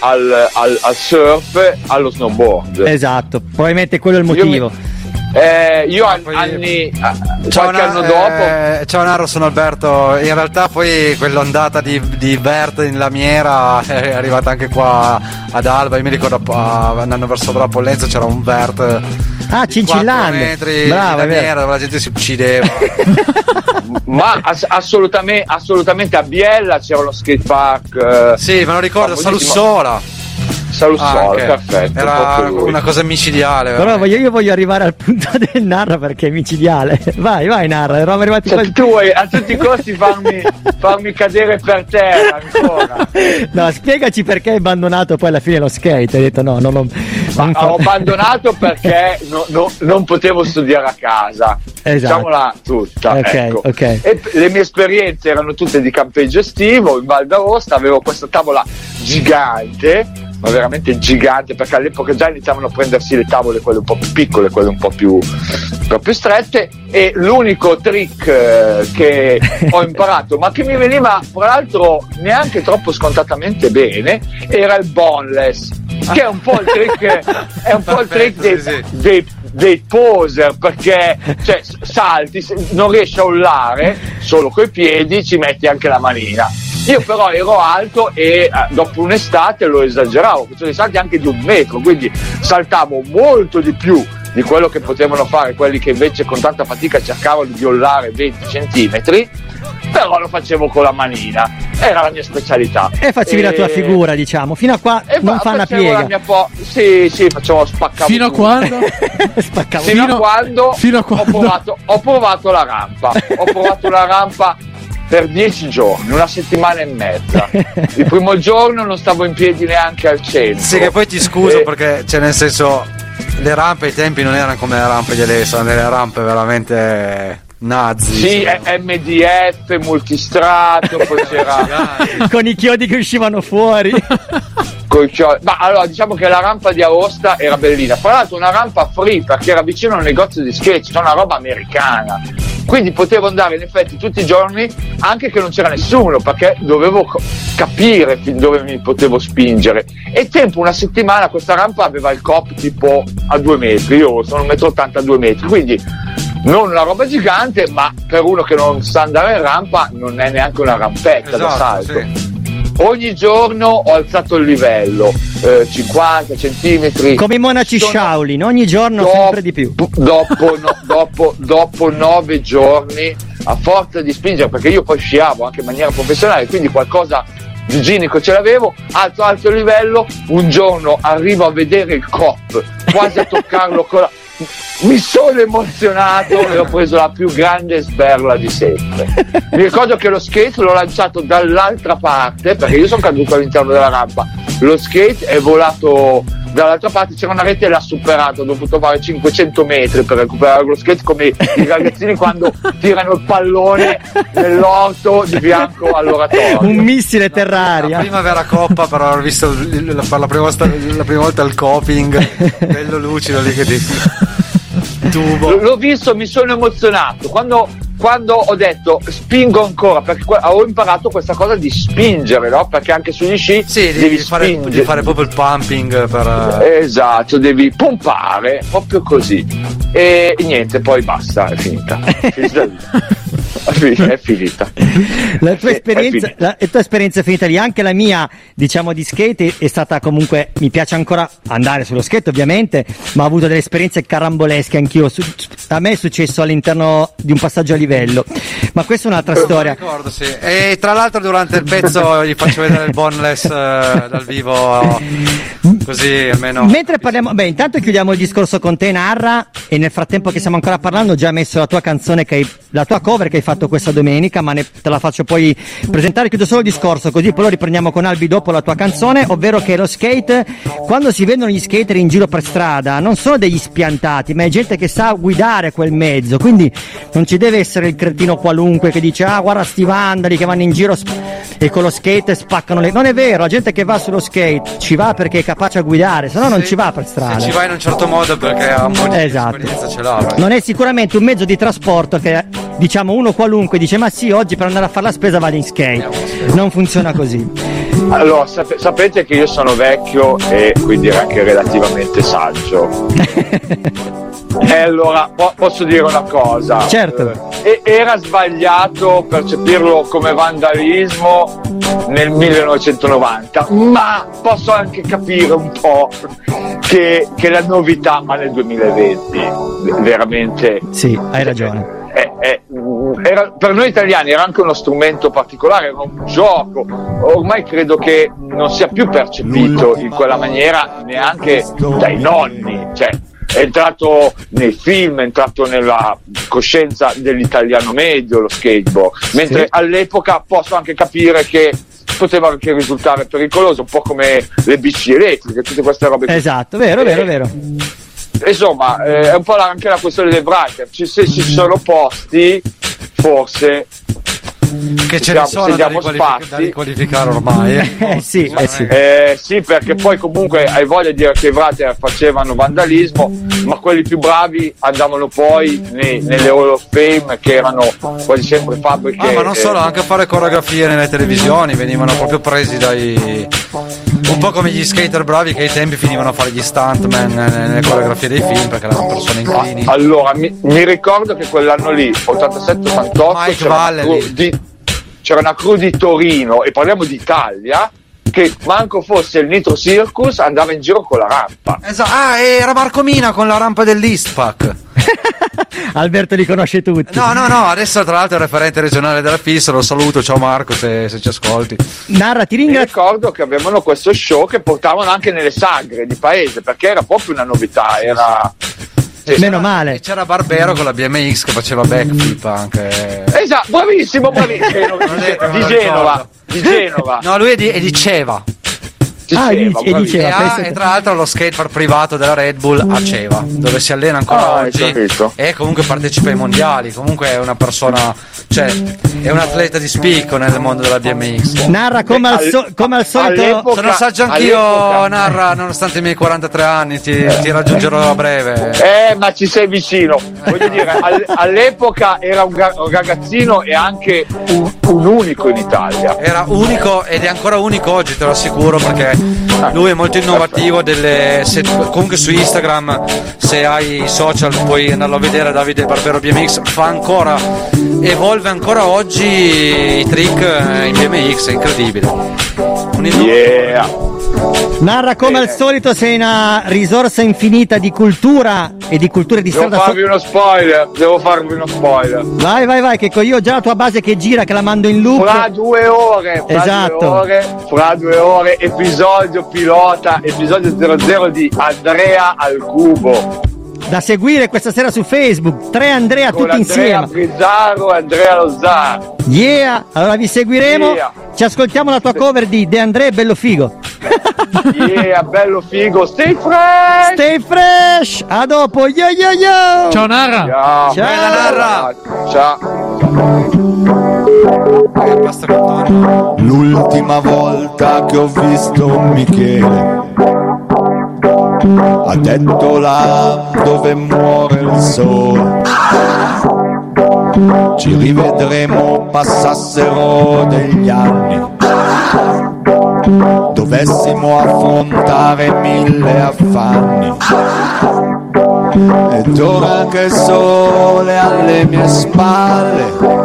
[SPEAKER 11] al, al- al surf, allo snowboard.
[SPEAKER 2] Esatto, probabilmente quello è il
[SPEAKER 11] Io mi-
[SPEAKER 2] motivo.
[SPEAKER 11] Eh, io an- anni, ah,
[SPEAKER 4] Ciao,
[SPEAKER 11] qualche anno dopo,
[SPEAKER 4] eh, ciao Naro, sono Alberto. In realtà poi quell'ondata di, di Bert in lamiera è arrivata anche qua ad Alba. Io mi ricordo ah, andando verso la Pollenza c'era un Bert
[SPEAKER 2] Ah, cincillante.
[SPEAKER 4] 4 metri lamiera dove la gente si uccideva.
[SPEAKER 11] ma ass- assolutamente, assolutamente a Biella c'era uno skate park. eh,
[SPEAKER 4] sì, me lo ricordo. Salussola.
[SPEAKER 11] Salussola,
[SPEAKER 4] Anche.
[SPEAKER 11] perfetto.
[SPEAKER 4] Era una cosa micidiale.
[SPEAKER 2] Però voglio, io voglio arrivare al punto del Narra perché è micidiale. Vai, vai Narra, eravamo arrivati
[SPEAKER 11] Cioè,
[SPEAKER 2] quasi-
[SPEAKER 11] tu vuoi a tutti i costi farmi, farmi cadere per terra ancora.
[SPEAKER 2] No, spiegaci perché hai abbandonato poi alla fine lo skate. Hai detto no, non lo... Fa-
[SPEAKER 11] ho abbandonato perché no- no- non potevo studiare a casa.
[SPEAKER 2] Esatto.
[SPEAKER 11] Diciamola tutta.
[SPEAKER 2] Ok,
[SPEAKER 11] ecco.
[SPEAKER 2] ok.
[SPEAKER 11] E le mie esperienze erano tutte di campeggio estivo in Val d'Aosta, avevo questa tavola gigante, ma veramente gigante, perché all'epoca già iniziavano a prendersi le tavole, quelle un po' più piccole, quelle un po' più, un po' più strette. E l'unico trick eh, che ho imparato, ma che mi veniva tra l'altro neanche troppo scontatamente bene, era il boneless. Che è un po' il trick, è un po' il trick dei, dei- dei poser perché cioè, salti, non riesci a ullare solo coi piedi, ci metti anche la manina. Io però ero alto e eh, dopo un'estate lo esageravo, facevo dei salti anche di un metro, quindi saltavo molto di più di quello che potevano fare quelli che invece con tanta fatica cercavano di ullare 20 centimetri, però lo facevo con la manina, era la mia specialità.
[SPEAKER 2] E facevi la tua figura, diciamo. Fino a qua
[SPEAKER 11] E
[SPEAKER 2] non
[SPEAKER 11] fa-
[SPEAKER 2] una piega.
[SPEAKER 11] la mia po- sì, sì, facevo spaccavo
[SPEAKER 3] Fino a quando?
[SPEAKER 2] Spaccavo.
[SPEAKER 11] Fino,
[SPEAKER 3] Fino-
[SPEAKER 11] a quando,
[SPEAKER 3] fino a
[SPEAKER 11] Ho,
[SPEAKER 3] quando?
[SPEAKER 11] provato, ho provato la rampa. Ho provato la rampa per dieci giorni, una settimana e mezza. Il primo giorno non stavo in piedi neanche al centro.
[SPEAKER 4] Sì, che poi ti scuso
[SPEAKER 11] Eh,
[SPEAKER 4] perché, cioè, nel senso, le rampe ai tempi non erano come le rampe di adesso, erano delle rampe veramente nazi.
[SPEAKER 11] Sì, MDF, multistrato, poi c'era
[SPEAKER 2] Con i chiodi che uscivano fuori.
[SPEAKER 11] Ma allora diciamo che la rampa di Aosta era bellina. Fra l'altro una rampa free perché era vicino a un negozio di sketch, cioè una roba americana. Quindi potevo andare in effetti tutti i giorni anche che non c'era nessuno perché dovevo capire fin dove mi potevo spingere. E tempo una settimana questa rampa aveva il cop tipo a due metri, io sono 1,80 m a due metri, quindi non una roba gigante, ma per uno che non sa andare in rampa non è neanche una rampetta da
[SPEAKER 4] Esatto,
[SPEAKER 11] salto. Ogni giorno ho alzato il livello, eh, 50 centimetri.
[SPEAKER 2] Come i monaci Shaolin, ogni giorno
[SPEAKER 11] Dopo-
[SPEAKER 2] sempre di più.
[SPEAKER 11] Dopo, no- dopo- dopo nove giorni, a forza di spingere, perché io poi sciavo anche in maniera professionale, quindi qualcosa di ginico ce l'avevo, alto il livello, un giorno arrivo a vedere il cop, quasi a toccarlo con la... Mi sono emozionato e ho preso la più grande sberla di sempre. Mi ricordo che lo skate l'ho lanciato dall'altra parte, perché io sono caduto all'interno della rampa. Lo skate è volato dall'altra parte, c'era una rete e l'ha superato. Ho dovuto fare 500 metri per recuperare lo skate, come i ragazzini quando tirano il pallone nell'orto di fianco all'oratorio.
[SPEAKER 2] Un missile
[SPEAKER 4] La
[SPEAKER 2] terraria.
[SPEAKER 4] primavera coppa, però ho visto per la prima, volta, la prima volta il coping, bello lucido lì che ti tubo.
[SPEAKER 11] L'ho visto, mi sono emozionato. Quando, quando ho detto spingo ancora, perché ho imparato questa cosa di spingere, no? Perché anche sugli sci
[SPEAKER 4] Sì,
[SPEAKER 11] devi
[SPEAKER 4] fare, di fare proprio il pumping per...
[SPEAKER 11] Esatto, devi pompare proprio così. E, niente, poi basta, è finita. Finita. È fi- È finita.
[SPEAKER 2] La tua, esperienza,
[SPEAKER 11] è
[SPEAKER 2] la, la tua esperienza è finita lì, anche la mia, diciamo, di skate è stata comunque, mi piace ancora andare sullo skate ovviamente, ma ho avuto delle esperienze carambolesche anch'io, Su- a me è successo all'interno di un passaggio a livello, ma questa è un'altra storia.
[SPEAKER 4] Ricordo, sì. E tra l'altro durante il pezzo gli faccio vedere il boneless eh, dal vivo, così almeno...
[SPEAKER 2] Mentre parliamo, beh, intanto chiudiamo il discorso con te, Narra, e nel frattempo che stiamo ancora parlando, ho già messo la tua canzone, hai, la tua cover che hai fatto questa domenica, ma ne- te la faccio poi presentare. Chiudo solo il discorso, così poi lo riprendiamo con Albi dopo la tua canzone, ovvero che lo skate, quando si vedono gli skater in giro per strada, non sono degli spiantati, ma è gente che sa guidare quel mezzo, quindi non ci deve essere il cretino qualunque che dice, ah, guarda sti vandali che vanno in giro sp- e con lo skate spaccano le. Non è vero, la gente che va sullo skate ci va perché è capace a guidare, se no non ci va per strada.
[SPEAKER 4] Se ci vai in un certo modo perché ha un po' di
[SPEAKER 2] Esatto.
[SPEAKER 4] esperienza ce l'ha.
[SPEAKER 2] Non è sicuramente un mezzo di trasporto che diciamo uno qualunque dice ma sì oggi per andare a fare la spesa vado in skate. Non funziona così.
[SPEAKER 11] Allora, sap- sapete che io sono vecchio e quindi anche relativamente saggio. E allora po- posso dire una cosa.
[SPEAKER 2] Certo.
[SPEAKER 11] Eh, e- era sbagliato percepirlo come vandalismo nel 1990, ma posso anche capire un po' che, che la novità, ma nel 2020, veramente
[SPEAKER 2] Sì, hai ragione.
[SPEAKER 11] è- è- era- per noi italiani era anche uno strumento particolare, era un gioco. Ormai credo che non sia più percepito in quella maniera neanche dai nonni. Cioè, è entrato nei film, è entrato nella coscienza dell'italiano medio lo skateboard. Mentre
[SPEAKER 2] Sì.
[SPEAKER 11] all'epoca posso anche capire che poteva anche risultare pericoloso, un po' come le bici elettriche, tutte queste robe qui.
[SPEAKER 2] Esatto, vero, vero, vero.
[SPEAKER 11] Insomma, eh, è un po' la- anche la questione dei breaker. Ci, se ci sono posti, forse
[SPEAKER 4] Che ce
[SPEAKER 11] Siamo-
[SPEAKER 4] ne sono da, riqualific-
[SPEAKER 11] spazi.
[SPEAKER 4] da riqualificare ormai. eh.
[SPEAKER 2] Eh sì, eh sì.
[SPEAKER 11] Eh, sì, perché poi comunque hai voglia di dire che i Vrater facevano vandalismo, ma quelli più bravi andavano poi nei- nelle Hall of Fame che erano quasi sempre fabbriche.
[SPEAKER 4] Ah, ma non
[SPEAKER 11] eh,
[SPEAKER 4] solo, anche a fare coreografie nelle televisioni venivano proprio presi dai. Un po' come gli skater bravi che ai tempi finivano a fare gli stuntman nelle nelle coreografie dei film perché erano persone inclini.
[SPEAKER 11] Allora, mi, mi ricordo che quell'anno lì, 87-88,
[SPEAKER 4] Mike
[SPEAKER 11] c'era, di, c'era una crew di Torino, e parliamo d'Italia, che manco fosse il Nitro Circus, andava in giro con la rampa.
[SPEAKER 4] Esatto. Ah, era Marco Mina con la rampa dell'Eastpak.
[SPEAKER 2] Alberto li conosce tutti.
[SPEAKER 4] No, no, no, adesso tra l'altro è il referente regionale della FIS, lo saluto, ciao Marco se, se ci ascolti.
[SPEAKER 2] Narra, ti
[SPEAKER 11] Mi
[SPEAKER 2] ringrazio.
[SPEAKER 11] ricordo che avevano questo show che portavano anche nelle sagre di paese, perché era proprio una novità, era... sì.
[SPEAKER 2] Meno
[SPEAKER 4] E
[SPEAKER 2] male.
[SPEAKER 4] c'era Barbero con la BMX che faceva backflip anche.
[SPEAKER 11] Esatto, bravissimo, bravissimo, di, Genova, di Genova.
[SPEAKER 4] No, lui è di, è di Ceva.
[SPEAKER 2] Ah,
[SPEAKER 11] Diceva,
[SPEAKER 2] dice- e diceva,
[SPEAKER 4] e, ha-
[SPEAKER 2] pensa
[SPEAKER 4] e tra l'altro lo skatepark privato della Red Bull a Ceva dove si allena ancora
[SPEAKER 11] Ah,
[SPEAKER 4] oggi e comunque partecipa ai mondiali comunque è una persona cioè è un atleta di spicco nel mondo della BMX
[SPEAKER 2] Narra come al, so- come al solito.
[SPEAKER 4] sono saggio anch'io
[SPEAKER 11] all'epoca-
[SPEAKER 4] Narra nonostante i miei 43 anni ti, ti raggiungerò a breve
[SPEAKER 11] Eh, ma ci sei vicino. Voglio dire, al- all'epoca era un ragazzino e anche un, un unico in Italia.
[SPEAKER 4] era unico ed è ancora unico oggi te lo assicuro perché lui è molto innovativo delle, se- comunque su Instagram se hai i social puoi andarlo a vedere Davide Barbero BMX fa ancora evolve ancora oggi i trick eh, in BMX è incredibile un.
[SPEAKER 11] Yeah.
[SPEAKER 2] Narra come al solito sei una risorsa infinita di cultura e di culture di
[SPEAKER 11] Devo
[SPEAKER 2] strada.
[SPEAKER 11] farvi uno spoiler, devo farvi uno spoiler.
[SPEAKER 2] Vai, vai, vai, che io ho già la tua base che gira, che la mando in loop.
[SPEAKER 11] Fra due ore, fra
[SPEAKER 2] Esatto.
[SPEAKER 11] due ore, fra due ore, episodio pilota, episodio 00 di Andrea al cubo.
[SPEAKER 2] Da seguire questa sera su Facebook. Tre Andrea
[SPEAKER 11] Con
[SPEAKER 2] tutti
[SPEAKER 11] Andrea
[SPEAKER 2] insieme.
[SPEAKER 11] Brizzaro e Andrea Lozzaro.
[SPEAKER 2] Yeah! Allora vi seguiremo.
[SPEAKER 11] Yeah.
[SPEAKER 2] Ci ascoltiamo la tua cover di De André Bello Figo.
[SPEAKER 11] Yeah, bello figo, stay fresh!
[SPEAKER 2] Stay fresh! A dopo, yo yo yo!
[SPEAKER 3] Ciao Nara.
[SPEAKER 11] Ciao.
[SPEAKER 2] Ciao.
[SPEAKER 4] Bella Narra
[SPEAKER 11] Ciao.
[SPEAKER 12] L'ultima volta che ho visto Michele ha detto là dove muore il sole. Ci rivedremo passassero degli anni. Dovessimo affrontare mille affanni. Ed ora che il sole alle mie spalle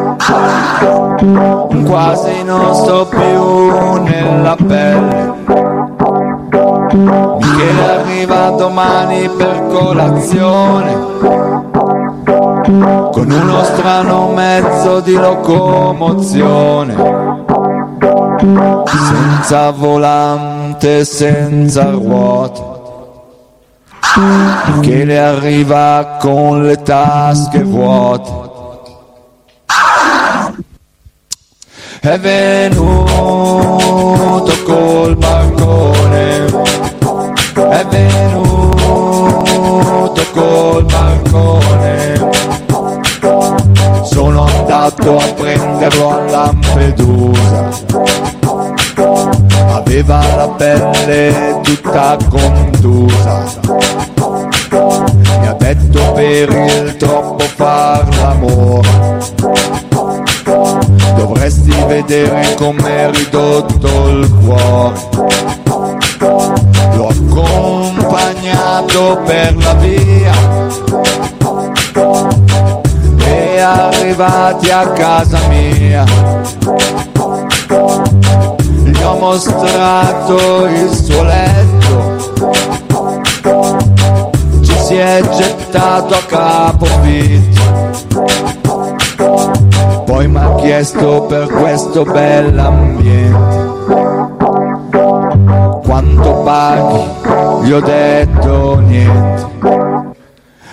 [SPEAKER 12] quasi non sto più nella pelle. Michele arriva domani per colazione con uno strano mezzo di locomozione, senza volante, senza ruote. Michele arriva con le tasche vuote. è venuto col bancone, venuto col bancone. Sono andato a prenderlo a Lampedusa, aveva la pelle tutta contusa. Mi ha detto per il troppo far l'amore dovresti vedere com'è ridotto il cuore. L'ho accompagnato per la via. E arrivati a casa mia. Gli ho mostrato il suo letto. Ci si è gettato a capofitto poi mi ha chiesto per questo bell'ambiente. Quanto paghi, gli ho detto niente.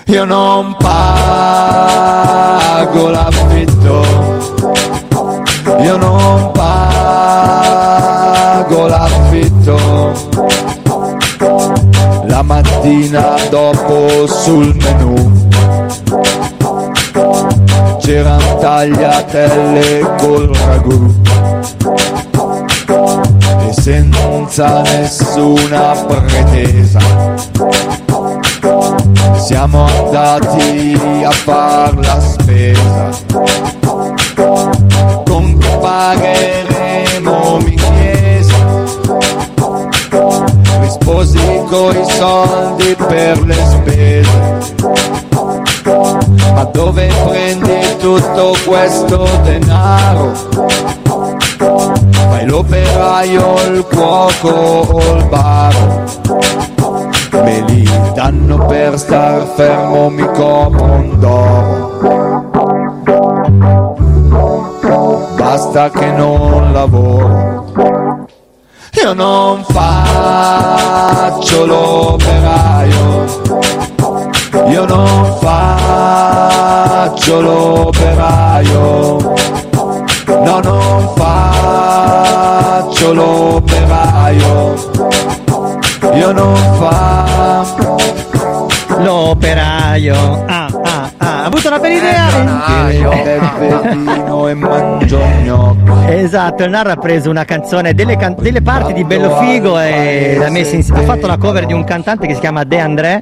[SPEAKER 12] Io non pago l'affitto, io non pago l'affitto. La mattina dopo sul menù c'erano tagliatelle col ragù senza nessuna pretesa. Siamo andati a far la spesa. Con che pagheremo mi chiese risposi coi soldi per le spese. Ma dove prendi tutto questo denaro? Fai l'operaio, il cuoco o il baro? Me li danno per star fermo, mi d'oro. Basta che non lavoro. Io non faccio l'operaio io non faccio l'operaio, no non faccio faccio l'operaio, io non faccio
[SPEAKER 2] l'operaio. Ah ah. Ha avuto una bella idea.
[SPEAKER 12] E gnocchi
[SPEAKER 2] Esatto, il Narra ha preso una canzone, delle, can- delle parti di Bello Figo e l'ha messa in- ha fatto la cover di un cantante che si chiama De André,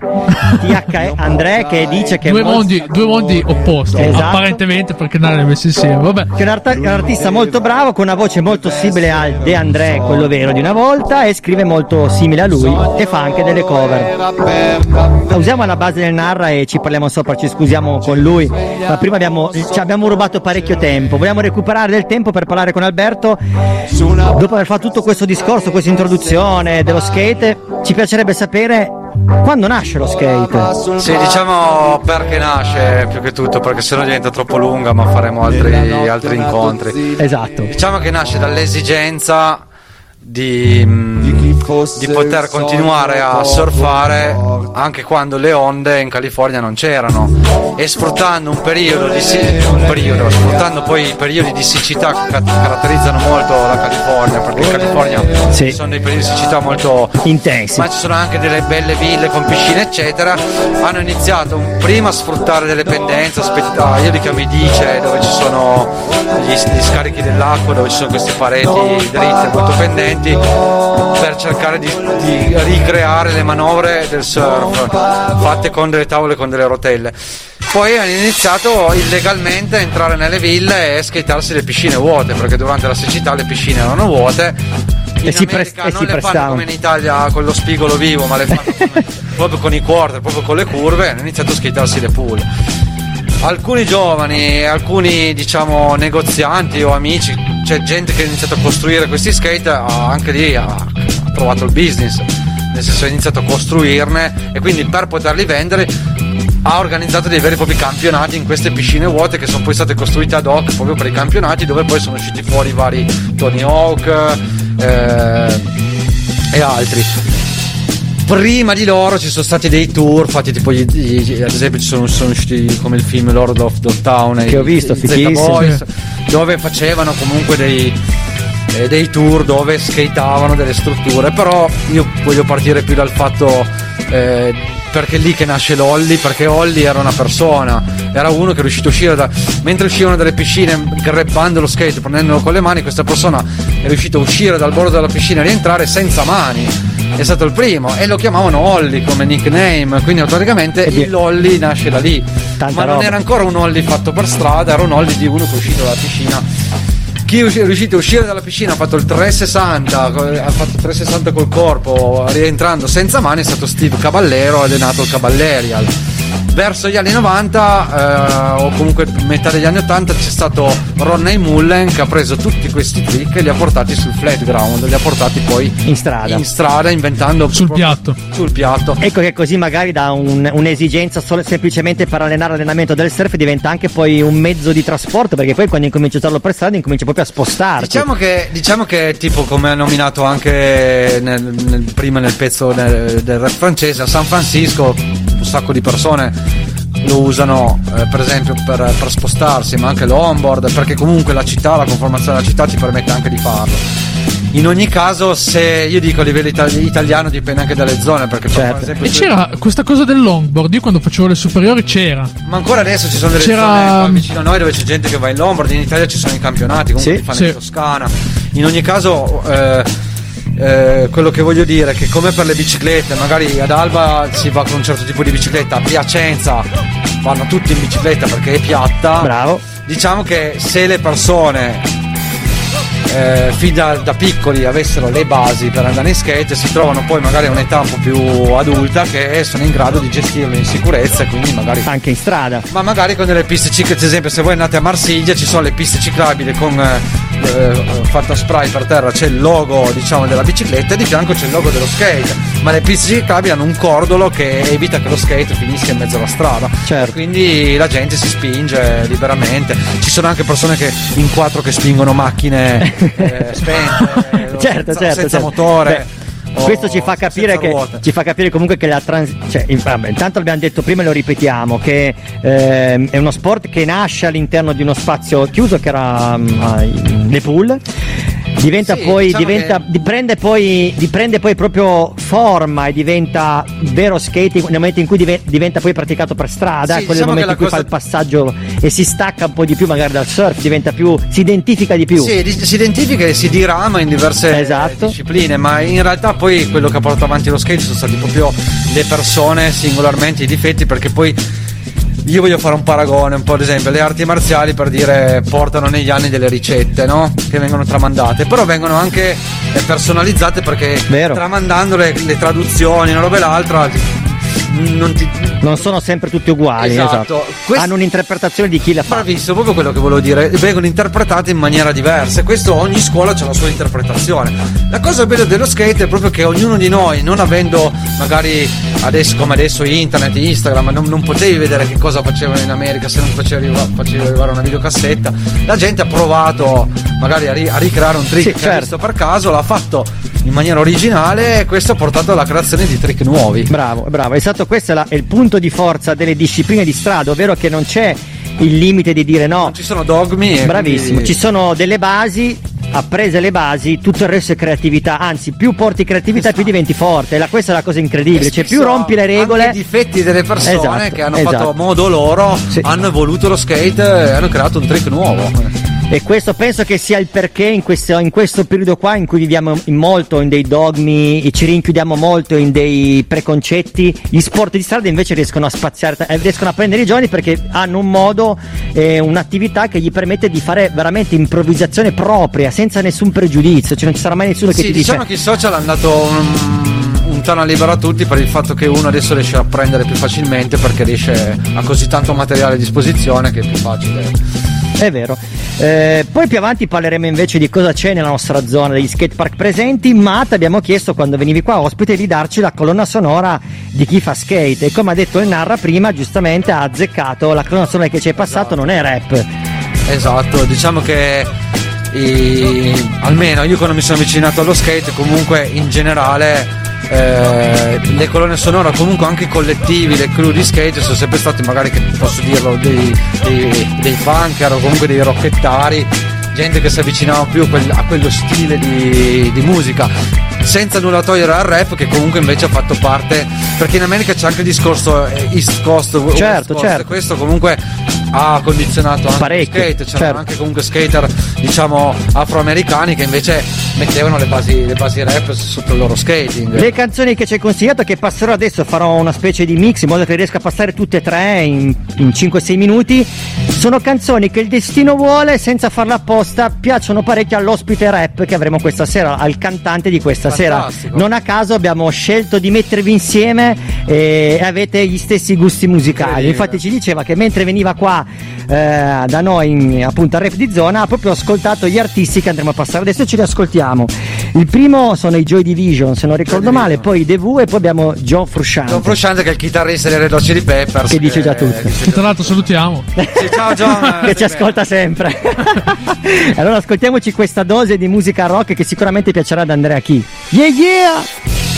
[SPEAKER 2] THE André, che dice che...
[SPEAKER 3] Due mondi, due mondi opposti,
[SPEAKER 2] Esatto.
[SPEAKER 3] apparentemente perché non li hai messi insieme. Vabbè.
[SPEAKER 2] che è un, art- un artista molto bravo con una voce molto simile al De André, quello vero di una volta, e scrive molto simile a lui e fa anche delle cover. Usiamo la base del Narra e ci parliamo sopra, ci scusiamo con lui, ma prima abbiamo, ci abbiamo rubato parecchio tempo. Vogliamo recuperare del tempo per parlare con Alberto. Dopo aver fatto tutto questo discorso, questa introduzione dello skate, ci piacerebbe sapere quando nasce lo skate.
[SPEAKER 4] Sì, diciamo perché nasce più che tutto, perché sennò diventa troppo lunga, ma faremo altri, altri incontri.
[SPEAKER 2] Esatto.
[SPEAKER 4] Diciamo che nasce dall'esigenza di, mm, di poter continuare a surfare anche quando le onde in California non c'erano. E sfruttando un periodo di un periodo, sfruttando poi i periodi di siccità che ca- caratterizzano molto la California, perché in California ci sono dei periodi di siccità molto
[SPEAKER 2] intensi,
[SPEAKER 4] ma ci sono anche delle belle ville con piscine eccetera, hanno iniziato prima a sfruttare delle pendenze, aspetta, io li chiamo i dice, dove ci sono gli, gli scarichi dell'acqua, dove ci sono queste pareti dritte molto pendenti per cercare di, di ricreare le manovre del surf fatte con delle tavole con delle rotelle. Poi hanno iniziato illegalmente a entrare nelle ville e skatearsi le piscine vuote, perché durante la siccità le piscine erano vuote. In
[SPEAKER 2] E si
[SPEAKER 4] America
[SPEAKER 2] pres- e
[SPEAKER 4] non
[SPEAKER 2] si
[SPEAKER 4] le fanno come in Italia con lo spigolo vivo, ma le fanno come- proprio con i quarter, proprio con le curve, e hanno iniziato a skatearsi le pool. Alcuni giovani, alcuni diciamo negozianti o amici, c'è gente che ha iniziato a costruire questi skate, anche lì ha, ha trovato il business, nel senso ha iniziato a costruirne e quindi per poterli vendere ha organizzato dei veri e propri campionati in queste piscine vuote che sono poi state costruite ad hoc proprio per i campionati dove poi sono usciti fuori vari Tony Hawk eh, e altri prima di loro ci sono stati dei tour fatti tipo gli- gli- ad esempio ci sono, sono usciti come il film Lord of Dogtown
[SPEAKER 2] Che ho visto.
[SPEAKER 4] Boys dove facevano comunque dei, eh, dei tour dove skateavano delle strutture però io voglio partire più dal fatto eh, perché è lì che nasce l'Olli perché Olli era una persona era uno che è riuscito a uscire da mentre uscivano dalle piscine grabbando lo skate prendendolo con le mani questa persona è riuscito a uscire dal bordo della piscina e rientrare senza mani. È stato il primo e lo chiamavano Olli come nickname quindi automaticamente il Olli nasce da lì. Ma non
[SPEAKER 2] roba.
[SPEAKER 4] era ancora un Olli fatto per strada era un Olli di uno che è uscito dalla piscina chi è usci- è riuscito a uscire dalla piscina ha fatto il 360 co- ha fatto il 360 col corpo rientrando senza mani è stato Steve Caballero ed è nato il Caballerial. Verso gli anni 90 eh, o comunque metà degli anni 80 c'è stato Ronnie Mullen che ha preso tutti questi trick e li ha portati sul flat ground li ha portati poi
[SPEAKER 2] in strada.
[SPEAKER 4] in strada inventando sul
[SPEAKER 3] piatto.
[SPEAKER 4] sul piatto.
[SPEAKER 2] Ecco che così magari da un- un'esigenza solo- semplicemente per allenare l'allenamento del surf diventa anche poi un mezzo di trasporto perché poi quando incominci a usarlo per strada incominci proprio a spostarti.
[SPEAKER 4] Diciamo che, diciamo che tipo come ha nominato anche nel, nel- prima nel pezzo del, del rap francese a San Francisco un sacco di persone lo usano eh, per esempio per, per spostarsi ma anche l'onboard perché comunque la città, la conformazione della città ti permette anche di farlo in ogni caso se io dico a livello itali- italiano dipende anche dalle zone perché per
[SPEAKER 2] Certo.
[SPEAKER 4] esempio
[SPEAKER 3] E
[SPEAKER 4] su-
[SPEAKER 3] c'era questa cosa del longboard. Io quando facevo le superiori c'era.
[SPEAKER 4] ma ancora adesso ci sono delle
[SPEAKER 3] C'era-
[SPEAKER 4] zone qua vicino a noi dove c'è gente che va in longboard, in Italia ci sono i campionati, comunque
[SPEAKER 3] Sì.
[SPEAKER 4] li fanno
[SPEAKER 3] Sì.
[SPEAKER 4] in Toscana. In ogni caso, eh, eh, quello che voglio dire è che come per le biciclette, magari ad Alba si va con un certo tipo di bicicletta, a Piacenza vanno tutti in bicicletta perché è piatta.
[SPEAKER 2] Bravo.
[SPEAKER 4] Diciamo che se le persone eh, fin da, da piccoli avessero le basi per andare in skate si trovano poi magari a un'età un po' più adulta che sono in grado di gestirlo in sicurezza quindi magari
[SPEAKER 2] anche in strada.
[SPEAKER 4] Ma magari con delle piste ciclabili ad esempio se voi andate a Marsiglia ci sono le piste ciclabili con eh, eh, fatta spray per terra c'è il logo diciamo della bicicletta e di fianco c'è il logo dello skate ma le piste ciclabili hanno un cordolo che evita che lo skate finisca in mezzo alla strada
[SPEAKER 2] Certo.
[SPEAKER 4] quindi la gente si spinge liberamente ci sono anche persone che in quattro che spingono macchine eh, spente
[SPEAKER 2] certo,
[SPEAKER 4] senza,
[SPEAKER 2] certo,
[SPEAKER 4] senza
[SPEAKER 2] certo.
[SPEAKER 4] motore
[SPEAKER 2] Beh, questo ci fa capire che ci fa capire comunque che la trans- cioè, intanto abbiamo detto prima e lo ripetiamo che ehm, è uno sport che nasce all'interno di uno spazio chiuso che era ai- le pool diventa
[SPEAKER 4] Sì,
[SPEAKER 2] poi,
[SPEAKER 4] diciamo
[SPEAKER 2] diventa,
[SPEAKER 4] che-
[SPEAKER 2] di- prende poi, prende poi proprio forma e diventa vero skating nel momento in cui dive- diventa poi praticato per strada,
[SPEAKER 4] Sì,
[SPEAKER 2] quello
[SPEAKER 4] diciamo
[SPEAKER 2] momento in cui
[SPEAKER 4] la
[SPEAKER 2] fa
[SPEAKER 4] cosa-
[SPEAKER 2] il passaggio e si stacca un po' di più magari dal surf, diventa più, si identifica di più.
[SPEAKER 4] Sì, si identifica e si dirama in diverse
[SPEAKER 2] Esatto.
[SPEAKER 4] discipline, ma in realtà poi quello che ha portato avanti lo skate sono stati proprio le persone singolarmente, i difetti, perché poi io voglio fare un paragone, un po' ad esempio, le arti marziali per dire portano negli anni delle ricette, no? Che vengono tramandate, però vengono anche eh, personalizzate perché
[SPEAKER 2] Vero.
[SPEAKER 4] tramandando le, traduzioni, una roba e l'altra, non ti,
[SPEAKER 2] Non sono sempre tutti uguali,
[SPEAKER 4] Esatto.
[SPEAKER 2] esatto.
[SPEAKER 4] Quest-
[SPEAKER 2] Hanno un'interpretazione di chi la fa.
[SPEAKER 4] Bravissimo, proprio quello che volevo dire. Vengono interpretate in maniera diversa. e Questo ogni scuola ha la sua interpretazione. La cosa bella dello skate è proprio che ognuno di noi, non avendo magari adesso come adesso internet, Instagram, non, non potevi vedere che cosa facevano in America se non facevi, facevi arrivare una videocassetta. La gente ha provato magari a, ri- a ricreare un trick
[SPEAKER 2] Sì, certo.
[SPEAKER 4] visto per caso, l'ha fatto in maniera originale e questo ha portato alla creazione di trick nuovi.
[SPEAKER 2] Bravo, bravo, esatto, questo è, la- è il punto di forza delle discipline di strada, ovvero che non c'è il limite di dire no.
[SPEAKER 4] Ci sono dogmi e
[SPEAKER 2] Bravissimo,
[SPEAKER 4] quindi-
[SPEAKER 2] ci sono delle basi, apprese le basi, tutto il resto è creatività, anzi più porti creatività più diventi forte, la- questa è la cosa incredibile, cioè più rompi le regole...
[SPEAKER 4] anche i difetti delle persone
[SPEAKER 2] Esatto,
[SPEAKER 4] che hanno
[SPEAKER 2] esatto.
[SPEAKER 4] fatto a modo loro hanno evoluto lo skate e hanno creato un trick nuovo
[SPEAKER 2] E questo penso che sia il perché in questo, in questo periodo qua in cui viviamo in molto in dei dogmi e ci rinchiudiamo molto in dei preconcetti, gli sport di strada invece riescono a spaziare, eh, riescono a prendere i giovani perché hanno un modo, eh, un'attività che gli permette di fare veramente improvvisazione propria, senza nessun pregiudizio, cioè non ci sarà mai nessuno che
[SPEAKER 4] sì,
[SPEAKER 2] ti
[SPEAKER 4] diciamo
[SPEAKER 2] dice
[SPEAKER 4] che i social hanno dato un, un tono libero a tutti per il fatto che uno adesso riesce a prendere più facilmente perché riesce a così tanto materiale a disposizione che è più facile
[SPEAKER 2] È vero. Eh, poi più avanti parleremo invece di cosa c'è nella nostra zona degli skate park presenti, ma ti abbiamo chiesto quando venivi qua ospite di darci la colonna sonora di chi fa skate e come ha detto il Narra prima, giustamente ha azzeccato la colonna sonora che ci è passato non è rap.
[SPEAKER 4] esatto diciamo che i- almeno io quando mi sono avvicinato allo skate comunque in generale eh, le colonne sonore comunque anche i collettivi le crew di skate sono sempre stati magari che posso dirlo dei, dei, dei punker o comunque dei rockettari gente che si avvicinava più a, quel- a quello stile di, di musica senza nulla togliere al rap che comunque invece ha fatto parte perché in America c'è anche il discorso eh, East Coast West
[SPEAKER 2] Certo,
[SPEAKER 4] Coast,
[SPEAKER 2] certo.
[SPEAKER 4] questo comunque ha condizionato anche
[SPEAKER 2] Parecchio,
[SPEAKER 4] lo skate c'erano
[SPEAKER 2] certo.
[SPEAKER 4] anche comunque skater diciamo afroamericani che invece mettevano le basi, le basi rap sotto il loro skating
[SPEAKER 2] Le canzoni che ci hai consigliato che passerò adesso farò una specie di mix in modo che riesca a passare tutte e tre in, in 5-6 minuti sono canzoni che il destino vuole senza farla apposta piacciono parecchio all'ospite rap che avremo questa sera al cantante di questa sera.
[SPEAKER 4] Fantastico.
[SPEAKER 2] non a caso abbiamo scelto di mettervi insieme e avete gli stessi gusti musicali. Infatti ci diceva che mentre veniva qua eh, da noi in- appunto al rap di zona ha proprio ascoltato gli artisti che andremo a passare. Adesso ce li ascoltiamo il primo sono i Joy Division se non ricordo male poi i The Who e poi abbiamo John Frusciante
[SPEAKER 4] John Frusciante che è il chitarrista dei Red Hot Chili Peppers
[SPEAKER 2] Che dice già tutto.
[SPEAKER 3] Che tra l'altro salutiamo.
[SPEAKER 4] Sì, ciao John
[SPEAKER 2] che ci ascolta sempre. allora ascoltiamoci questa dose di musica rock che sicuramente piacerà ad Andrea Chi. Yeah yeah!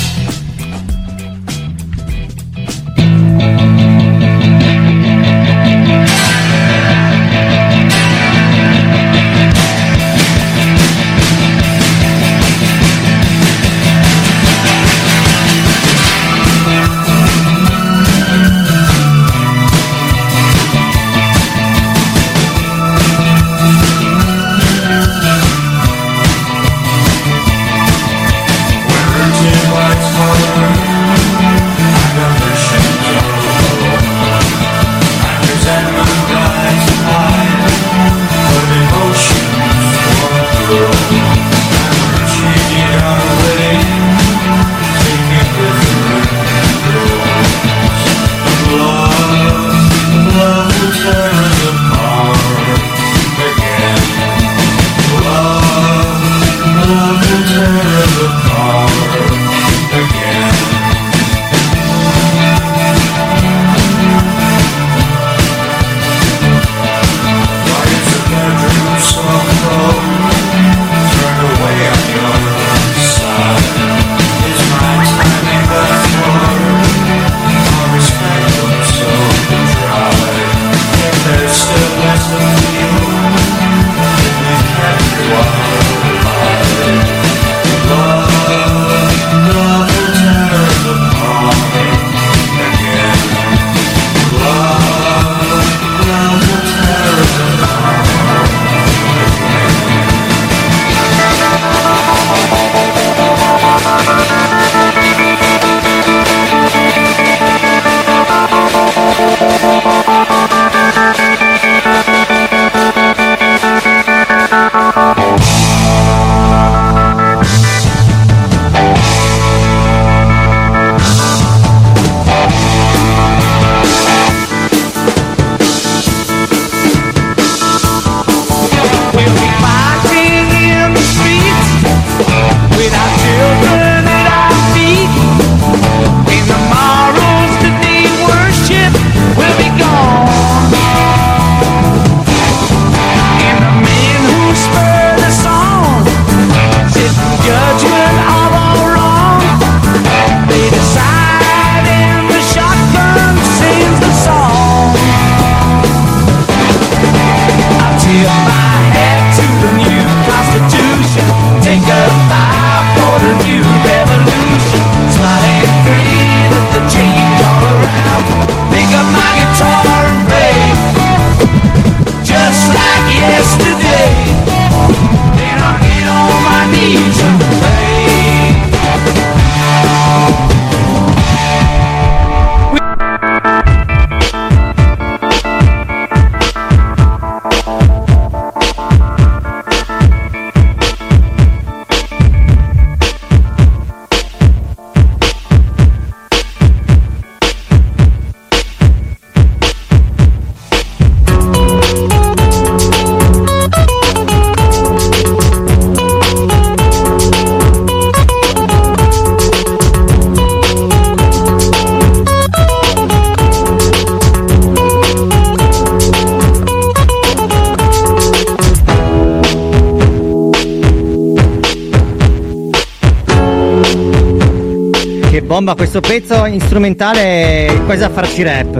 [SPEAKER 2] Bomba questo pezzo strumentale quasi a farci rap.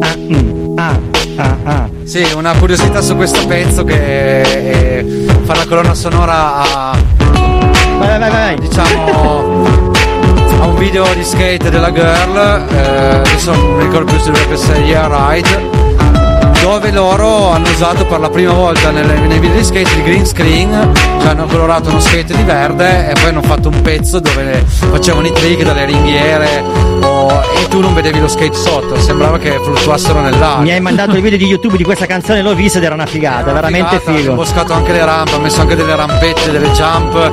[SPEAKER 2] Ah, mm, ah, ah, ah.
[SPEAKER 4] Sì, una curiosità su questo pezzo che eh, fa la colonna sonora a.
[SPEAKER 2] Vai, vai, vai.
[SPEAKER 4] Diciamo. a un video di skate della girl. eh, adesso non mi ricordo più se dovrebbe essere Yeah Ride. Dove loro hanno usato per la prima volta nelle- nei video di skate il green screen, cioè hanno colorato uno skate di verde e poi hanno fatto un pezzo dove facevano i trick dalle ringhiere o- e tu non vedevi lo skate sotto, sembrava che fluttuassero nell'aria.
[SPEAKER 2] Mi hai mandato il video di YouTube di questa canzone, l'ho visto ed era una figata, veramente
[SPEAKER 4] Figata,
[SPEAKER 2] figo.
[SPEAKER 4] imboscato anche le rampe, ha messo anche delle rampette, delle jump,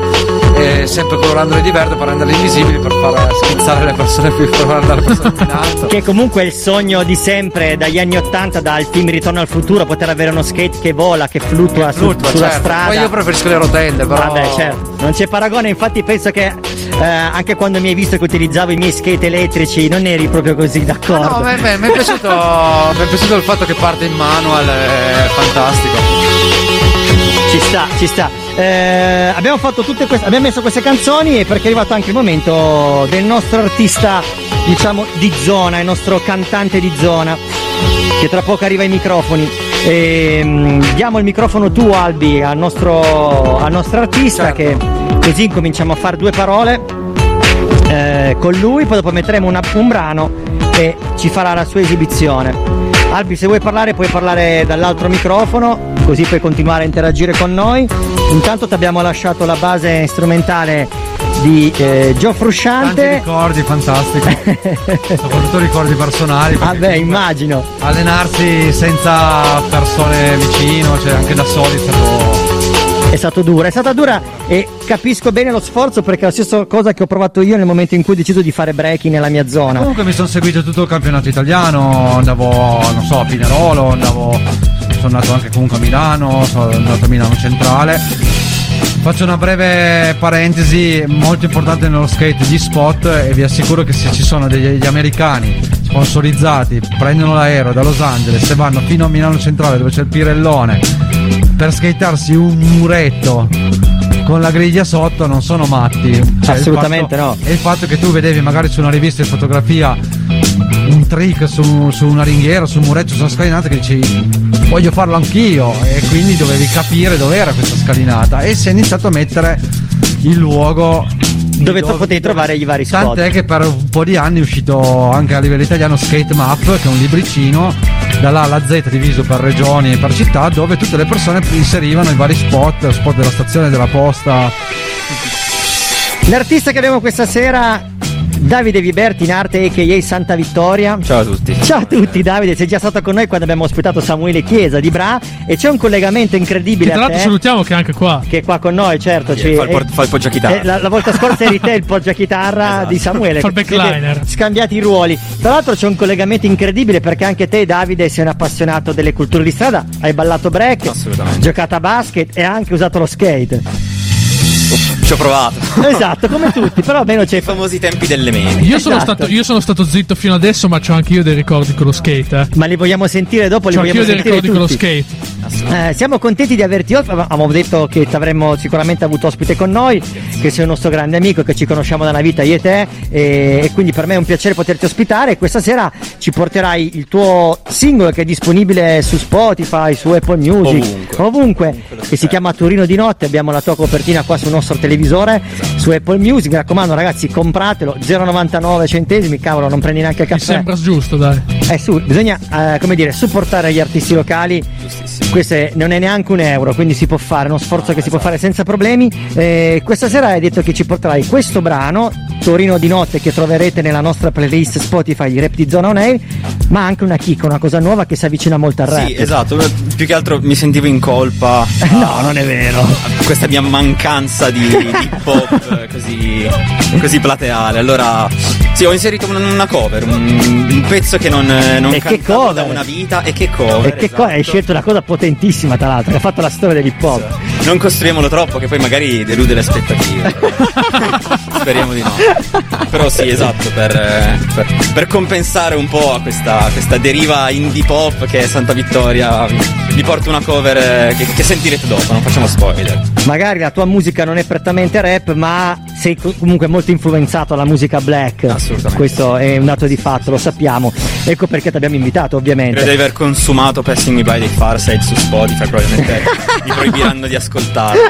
[SPEAKER 4] e sempre colorandole di verde per renderle invisibili per far schizzare le persone più andare le persone in alto.
[SPEAKER 2] Che comunque è il sogno di sempre, dagli anni 80, dal film Ritorno al futuro, poter avere uno skate che vola, che fluttua, su-
[SPEAKER 4] Fluttua,
[SPEAKER 2] sulla
[SPEAKER 4] certo.
[SPEAKER 2] strada.
[SPEAKER 4] Poi io preferisco le rotelle, però.
[SPEAKER 2] Vabbè, certo, non c'è paragone, infatti penso che eh, anche quando mi hai visto che utilizzavo i miei skate elettrici non eri proprio così d'accordo.
[SPEAKER 4] No, beh, beh, mi è piaciuto, mi è piaciuto il fatto che parte in manual, è fantastico.
[SPEAKER 2] Ci sta, ci sta. Eh, abbiamo fatto tutte queste, abbiamo messo queste canzoni e perché è arrivato anche il momento del nostro artista, diciamo, di zona, il nostro cantante di zona, che tra poco arriva ai microfoni. E, mm, diamo il microfono tu, Albi, al nostro, al nostro artista, che così incominciamo a fare due parole eh, con lui, poi dopo metteremo una- un brano e ci farà la sua esibizione. Albi, se vuoi parlare, puoi parlare dall'altro microfono, così puoi continuare a interagire con noi. Intanto ti abbiamo lasciato la base strumentale di eh, Gio
[SPEAKER 4] Tanti
[SPEAKER 2] Frusciante.
[SPEAKER 4] ricordi, fantastico. Soprattutto ricordi personali.
[SPEAKER 2] Vabbè, immagino.
[SPEAKER 4] Allenarsi senza persone vicino, cioè anche da soli è stato.
[SPEAKER 2] È stato dura, è stata dura e capisco bene lo sforzo perché è la stessa cosa che ho provato io nel momento in cui ho deciso di fare breaking nella mia zona.
[SPEAKER 4] Comunque mi sono seguito tutto il campionato italiano, andavo, non so, a Pinerolo, andavo, sono andato anche comunque a Milano, sono andato a Milano Centrale. Faccio una breve parentesi molto importante nello skate, gli spot e vi assicuro che se ci sono degli americani sponsorizzati, prendono l'aereo da Los Angeles e vanno fino a Milano Centrale dove c'è il Pirellone per skatearsi un muretto con la griglia sotto non sono matti. Cioè,
[SPEAKER 2] Assolutamente
[SPEAKER 4] fatto-
[SPEAKER 2] no.
[SPEAKER 4] E il fatto che tu vedevi magari su una rivista di fotografia un trick su, su una ringhiera, su un muretto, su una scalinata che dicevi voglio farlo anch'io e quindi dovevi capire dove era questa scalinata e si è iniziato a mettere il luogo
[SPEAKER 2] Dove tu potevi trovare i vari spot.
[SPEAKER 4] Tant'è che per un po' di anni è uscito anche a livello italiano Skate Map, che è un libricino dall'A alla Z diviso per regioni e per città, dove tutte le persone inserivano i vari spot, spot della stazione, della posta.
[SPEAKER 2] L'artista che abbiamo questa sera, Davide Viberti in arte a.k.a. Santa Vittoria.
[SPEAKER 13] Ciao a tutti.
[SPEAKER 2] Ciao a tutti Davide, sei già stato con noi quando abbiamo ospitato Samuele Chiesa di Bra e c'è un collegamento incredibile
[SPEAKER 3] Che tra l'altro salutiamo che è anche qua.
[SPEAKER 2] che è qua con noi, certo. ci-
[SPEAKER 13] fa il por- fa il poggiachitarra.
[SPEAKER 2] eh, la, la volta scorsa eri te il poggiachitarra di Samuele.
[SPEAKER 3] Fa il backliner.
[SPEAKER 2] Scambiati i ruoli. Tra l'altro c'è un collegamento incredibile perché anche te Davide sei un appassionato delle culture di strada, hai ballato break,
[SPEAKER 13] Assolutamente.
[SPEAKER 2] giocato a basket e hai anche usato lo skate.
[SPEAKER 13] Ci ho provato.
[SPEAKER 2] esatto, come tutti, però almeno c'è
[SPEAKER 13] I famosi tempi delle meni.
[SPEAKER 3] Io sono,
[SPEAKER 2] Esatto.
[SPEAKER 3] stato, io sono stato zitto fino adesso, ma c'ho anche io dei ricordi con lo skate. Eh.
[SPEAKER 2] Ma li vogliamo sentire dopo? Li
[SPEAKER 3] C'ho anche
[SPEAKER 2] vogliamo
[SPEAKER 3] io dei ricordi con lo
[SPEAKER 2] tutti.
[SPEAKER 3] skate.
[SPEAKER 2] Eh, siamo contenti di averti ospite. Avevamo detto che ti avremmo sicuramente avuto ospite con noi, che sei un nostro grande amico, che ci conosciamo da una vita io e te. E, e quindi per me è un piacere poterti ospitare. E questa sera ci porterai il tuo singolo che è disponibile su Spotify, su Apple Music,
[SPEAKER 13] Ovunque.
[SPEAKER 2] ovunque, che si chiama Torino di notte. Abbiamo la tua copertina qua sul nostro televisore, su Apple Music. Mi raccomando, ragazzi, compratelo 0,99 centesimi. Cavolo, non prendi neanche il
[SPEAKER 3] Mi
[SPEAKER 2] caffè.
[SPEAKER 3] sembra giusto, dai.
[SPEAKER 2] Eh su, bisogna eh, come dire, supportare gli artisti locali. Questo è- non è neanche un euro, quindi si può fare, uno sforzo che si può fare senza problemi. Eh, questa sera hai detto che ci porterai questo brano, Torino di notte, che troverete nella nostra playlist Spotify di Rap di Zona On Air, ma anche una chicca, una cosa nuova che si avvicina molto al rap.
[SPEAKER 13] Sì, esatto. Più che altro mi sentivo in colpa.
[SPEAKER 2] No, non è vero.
[SPEAKER 13] Questa mia mancanza di, di hip hop così, così plateale. Allora, sì, ho inserito una, una cover, un, un pezzo che non, non
[SPEAKER 2] E che cover?
[SPEAKER 13] da una vita. E che cover.
[SPEAKER 2] E che co- hai scelto una cosa potentissima, tra l'altro, che ha fatto la storia dell'hip hop.
[SPEAKER 13] Non costruiamolo troppo, che poi magari delude le aspettative. Speriamo di no. Però sì, esatto, per, per- per compensare un po' questa, questa deriva indie pop che è Santa Vittoria, vi, vi porto una cover eh, che, che sentirete dopo, non facciamo spoiler.
[SPEAKER 2] Magari la tua musica non è prettamente rap, ma sei co- comunque molto influenzato dalla musica black.
[SPEAKER 13] Assolutamente.
[SPEAKER 2] Questo è un dato di fatto, lo sappiamo. Ecco perché ti abbiamo invitato, ovviamente.
[SPEAKER 13] Credo di aver consumato Passing Me By dei Farsight su Spotify, probabilmente mi proibiranno di ascoltarlo.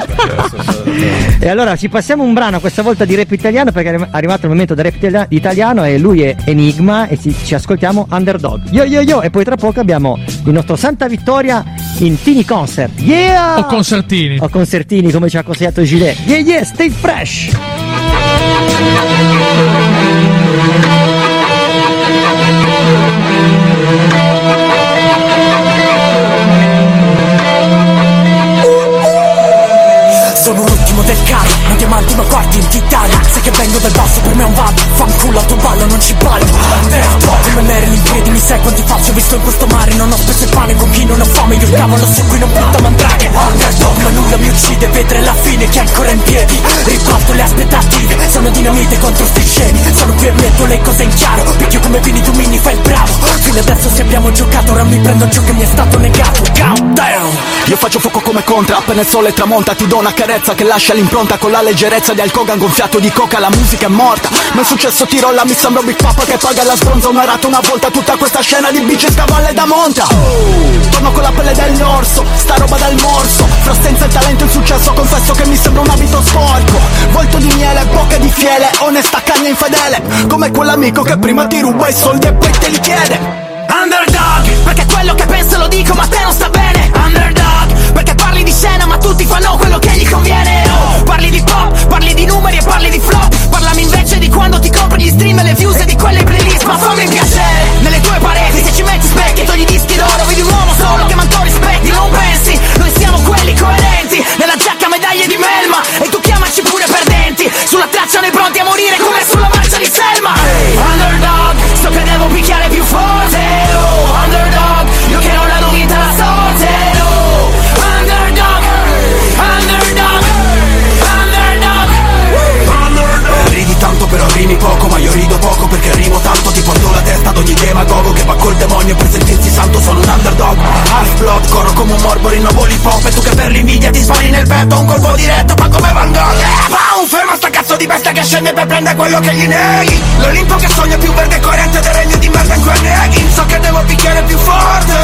[SPEAKER 2] E allora ci passiamo un brano questa volta di rap italiano perché è arri- arrivato il momento del rap itali- italiano e lui è Enigma e ci, ci ascoltiamo Underdog. Yo yo yo e poi tra poco abbiamo il nostro Santa Vittoria in Tini Concert. Yeah!
[SPEAKER 3] O concertini.
[SPEAKER 2] O concertini come ci ha consigliato Gilet. Yeah yeah, stay fresh!
[SPEAKER 14] Thank you. Ma guardi in titania Sai che vengo dal basso, per me è un vado. Fanculo a tuo ballo, non ci ballo. Underdog, come Merlin in piedi, mi sai quanti faccio Visto in questo mare, non ho speso il pane con chi non ha fame Io il cavolo su cui non butta mandraghe. Underdog, ma nulla mi uccide, vedere la fine che è ancora in piedi. Ribalto le aspettative, sono dinamite contro sti scemi. Sono qui e metto le cose in chiaro Picchio come Vini, tu mini, fai il bravo. Fino adesso se abbiamo giocato, ora mi prendo ciò che mi è stato negato. Countdown!
[SPEAKER 15] Io faccio fuoco come contra, appena il sole tramonta ti do una carezza che lascia l'impronta con la leggerezza di Alcogan gonfiato di coca, la musica è morta. Ma è successo tiro la mi sembra Big Papa che paga la sbronza una rata una volta tutta questa scena di bici scavalle da monta. Torno con la pelle dell'orso, sta roba dal morso. Fra senza il talento e il successo confesso che mi sembra un abito sporco. Volto di miele, bocca di fiele, onesta cagna infedele. Come quell'amico che prima ti ruba i soldi e poi te li chiede.
[SPEAKER 14] Underdog, perché quello che penso lo dico ma te non sta bene Underdog, scena ma tutti fanno quello che gli conviene. Oh, Parli di pop, parli di numeri e parli di flop. Parlami invece di quando ti compri gli stream e le views e di quelle playlist. Ma fammi piacere, nelle tue pareti se ci metti specchi e togli dischi d'oro. Vedi un uomo solo che manto rispetti, non pensi? Noi siamo quelli coerenti, nella giacca medaglie di Melma. E tu chiamaci pure perdenti, sulla traccia noi pronti a morire come sulla marcia di Selma. Underdog, so che devo picchiare più forte. Oh, io
[SPEAKER 15] rido poco perché rimo tanto ti porto la testa ad ogni demagogo che va col demonio per sentirsi santo sono un underdog. Half blood corro come un morbo rinnovo l'hip e tu che per l'invidia ti spari nel petto un colpo diretto fa come Van Gogh. Eh, ferma sta cazzo di bestia che scende per prendere quello che gli neghi. L'Olimpo che sogna più verde e coerente del regno di merda in cui neghi. So che devo picchiare più forte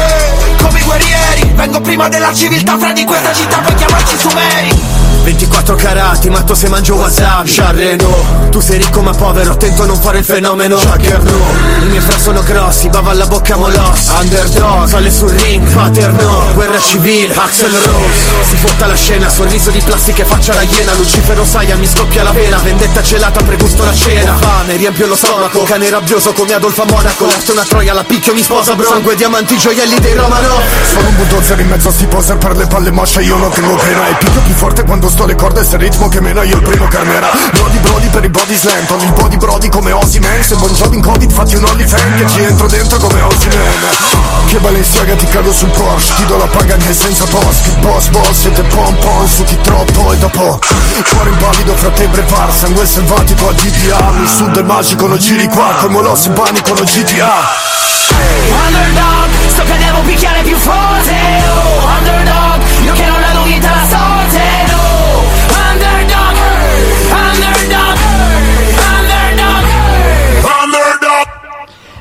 [SPEAKER 15] come i guerrieri. Vengo prima della civiltà fra di questa città per chiamarci sumeri 24 carati, ma tu sei mangio wasabi. Sciarreno, tu sei ricco ma povero, attento a non fare il fenomeno. Jaggerno, i miei fra sono grossi, bava alla bocca molos Underdog, sale sul ring, paterno Guerra civile, Axel Rose. Si fotta la scena, sorriso di plastica e faccia la iena. Lucifero Saia mi scoppia la vena Vendetta celata, pregusto la cena. Fame, riempio lo stomaco, cane rabbioso come Adolfo Monaco. Lascio una troia, la picchio, mi sposa bro. Sangue, diamanti, gioielli dei Romano.
[SPEAKER 16] Sono un bulldozer in mezzo a sti poser per le palle mosce Io non tengo pena E picchio più forte quando sto le corde Se il ritmo che mena io il primo carnerà Brody brody per i body slam Togli il body brody come Ozzy Man Se Bon Jovi in covid fatti un OnlyFan Che ci entro dentro come Ozzy Man. Che Balenciaga ti cado sul Porsche Ti do la paga anche senza post Che boss boss siete pom pom chi troppo e dopo Cuore invalido fra te prepar Sangue selvatico a GTA Mi sud del magico non giri qua Coi molossi in panico non GTA
[SPEAKER 14] Underdog, so che devo picchiare più forte. Oh, Underdog,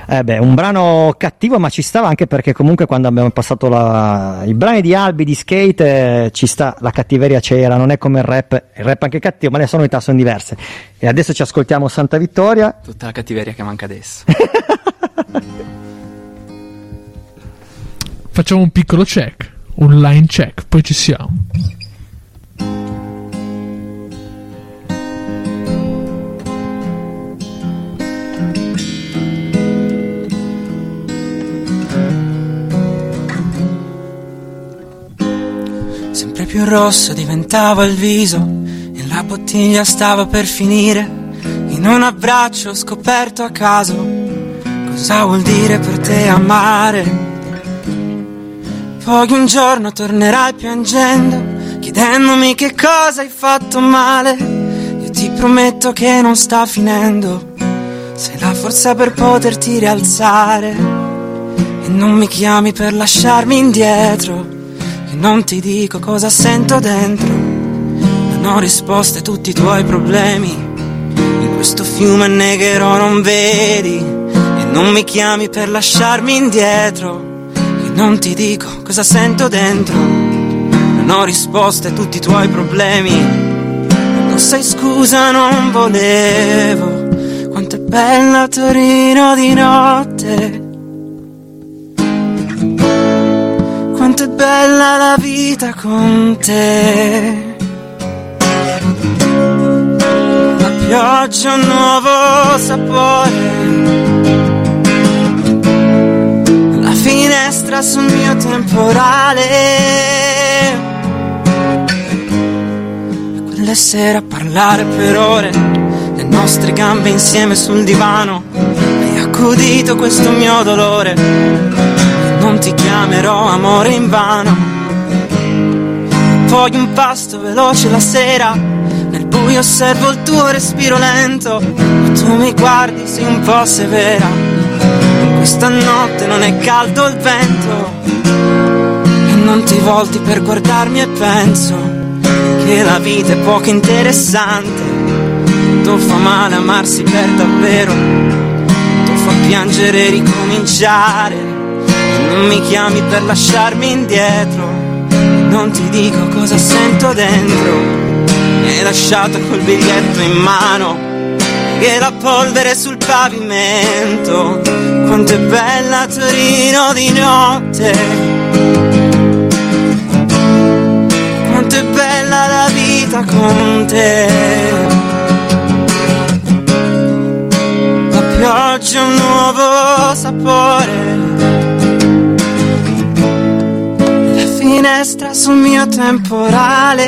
[SPEAKER 2] Eh beh, un brano cattivo, ma ci stava anche perché comunque quando abbiamo passato la... i brani di Albi di skate eh, ci sta, la cattiveria c'era, non è come il rap, il rap è anche cattivo, ma le sonorità sono diverse. E adesso ci ascoltiamo Santa Vittoria.
[SPEAKER 13] Tutta la cattiveria che manca adesso.
[SPEAKER 3] Facciamo un piccolo check, un line check, poi ci siamo.
[SPEAKER 10] Più rosso diventava il viso e la bottiglia stava per finire. In un abbraccio scoperto a caso cosa vuol dire per te amare. Poi un giorno tornerai piangendo, chiedendomi che cosa hai fatto male. Io ti prometto che non sta finendo. Sei la forza per poterti rialzare. E non mi chiami per lasciarmi indietro. E non ti dico cosa sento dentro. Non ho risposte a tutti i tuoi problemi. questo fiume negherò non vedi e non mi chiami per lasciarmi indietro. Che non ti dico cosa sento dentro. Non ho risposte a tutti i tuoi problemi. Non sai scusa, non volevo. Quanto è bella Torino di notte. Quanto è bella la vita con te. La pioggia un nuovo sapore. La finestra sul mio temporale. E quelle sere a parlare per ore. Le nostre gambe insieme sul divano. Hai accudito questo mio dolore. Non ti chiamerò amore in vano. Poi un pasto veloce la sera. Nel buio osservo il tuo respiro lento. E tu mi guardi, sei un po' severa. In questa notte non è caldo il vento. E non ti volti per guardarmi e penso che la vita è poco interessante. Tu fa male amarsi per davvero. Tu fa piangere ricominciare. Non mi chiami per lasciarmi indietro. Non ti dico cosa sento dentro. Mi hai lasciato col biglietto in mano. E la polvere sul pavimento. Quanto è bella Torino di notte. Quanto è bella la vita con te. La pioggia un nuovo sapore. Finestra sul mio temporale.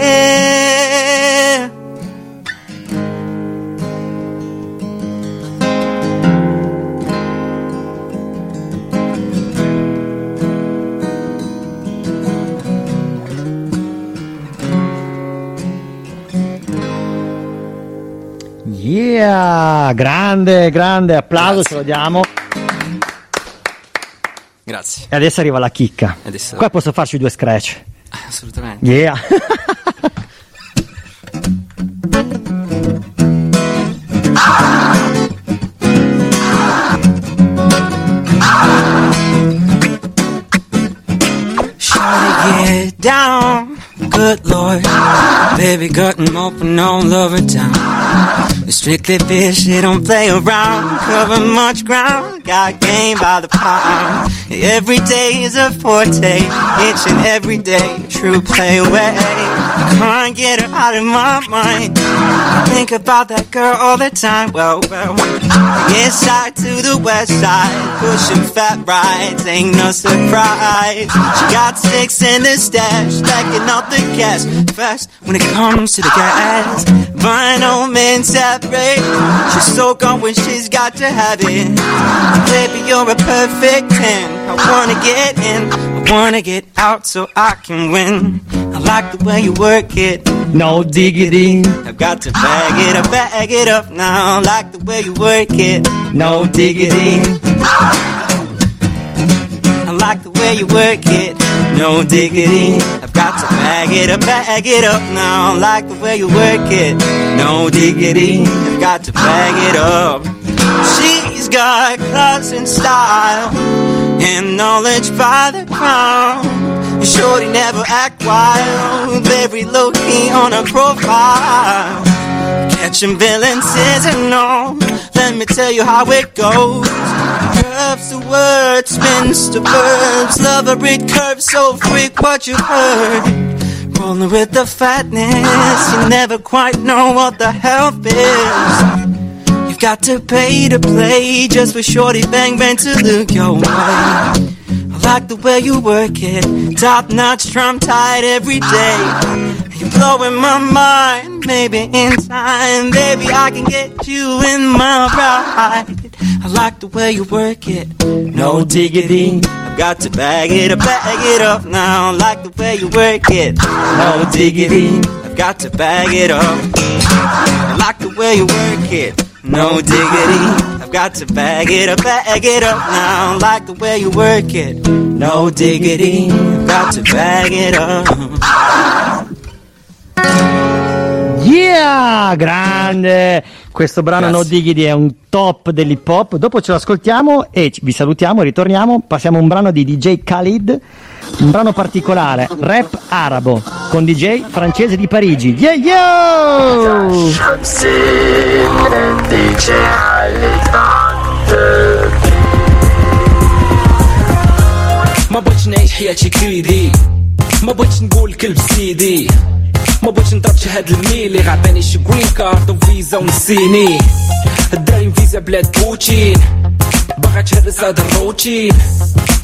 [SPEAKER 2] Yeah, grande, grande applauso, ce lo diamo.
[SPEAKER 13] Grazie.
[SPEAKER 2] E adesso arriva la chicca.
[SPEAKER 13] Adesso-
[SPEAKER 2] Qua posso farci due scratch.
[SPEAKER 13] Assolutamente.
[SPEAKER 2] Yeah.
[SPEAKER 10] Get down. Good lord. Baby got 'em open all over town. Strictly fish, they don't play around. Cover much ground. Got game by the pound. Every day is a forte. Each and every day. True play away. Can't get her out of my mind. I Think about that girl all the time. Well, well. East side to the west side. Pushing fat rides. Ain't no surprise. She got six in the stash. Stacking up the cash. Fast when it comes to the gas. Vinyl men separate. She's so gone when she's got to have it. Baby, you're a perfect 10. I wanna get in. I wanna get out so I can win. I like the way you work it.
[SPEAKER 2] No diggity.
[SPEAKER 10] I've got to bag it up, bag it up now. I like the way you work it.
[SPEAKER 2] No diggity.
[SPEAKER 10] Like the way you work it. No diggity. I've got to bag it up, bag it up now. I like the way you work it. No diggity. I've got to bag it up. She's got class and style and knowledge by the crown. Shorty never act wild, very low key on her profile. Catching villains isn't no. Let me tell you how it goes. Curves the words, spins to verbs. Love a read curves so freak what you heard. Rolling with the fatness, you never quite know what the help is. You've got to pay to play just for shorty bang bang to look your way. I like the way you work it, top notch, drum tight every day. You're blowing my mind, maybe in time, baby I can get you in my ride. I like the way you work it, no diggity. I've got to bag it up, bag it up now. I like the way you work it, no diggity. I've got to bag it up. I like the way you work it. No diggity, I've got to bag it up, bag it up now. I like the way you work it. No diggity, I've got to bag it up.
[SPEAKER 2] Yeah, grande! Questo brano No Diggity è un top dell'hip hop. Dopo ce lo ascoltiamo e ci- vi salutiamo, ritorniamo. Passiamo a un brano di DJ Khalid, un brano particolare, rap arabo, con DJ francese di Parigi. Yeah, yo!
[SPEAKER 10] ما بغيتش نعيش حياتي كريدي ما بغيتش نقول كلب سيدي ما بغيتش نضرب شي هاد الميلي غعطاني شي جرين كارد وفيزا ونسيني الدراري فيزا بلاد بوتين باغا تهرس هاد الروتين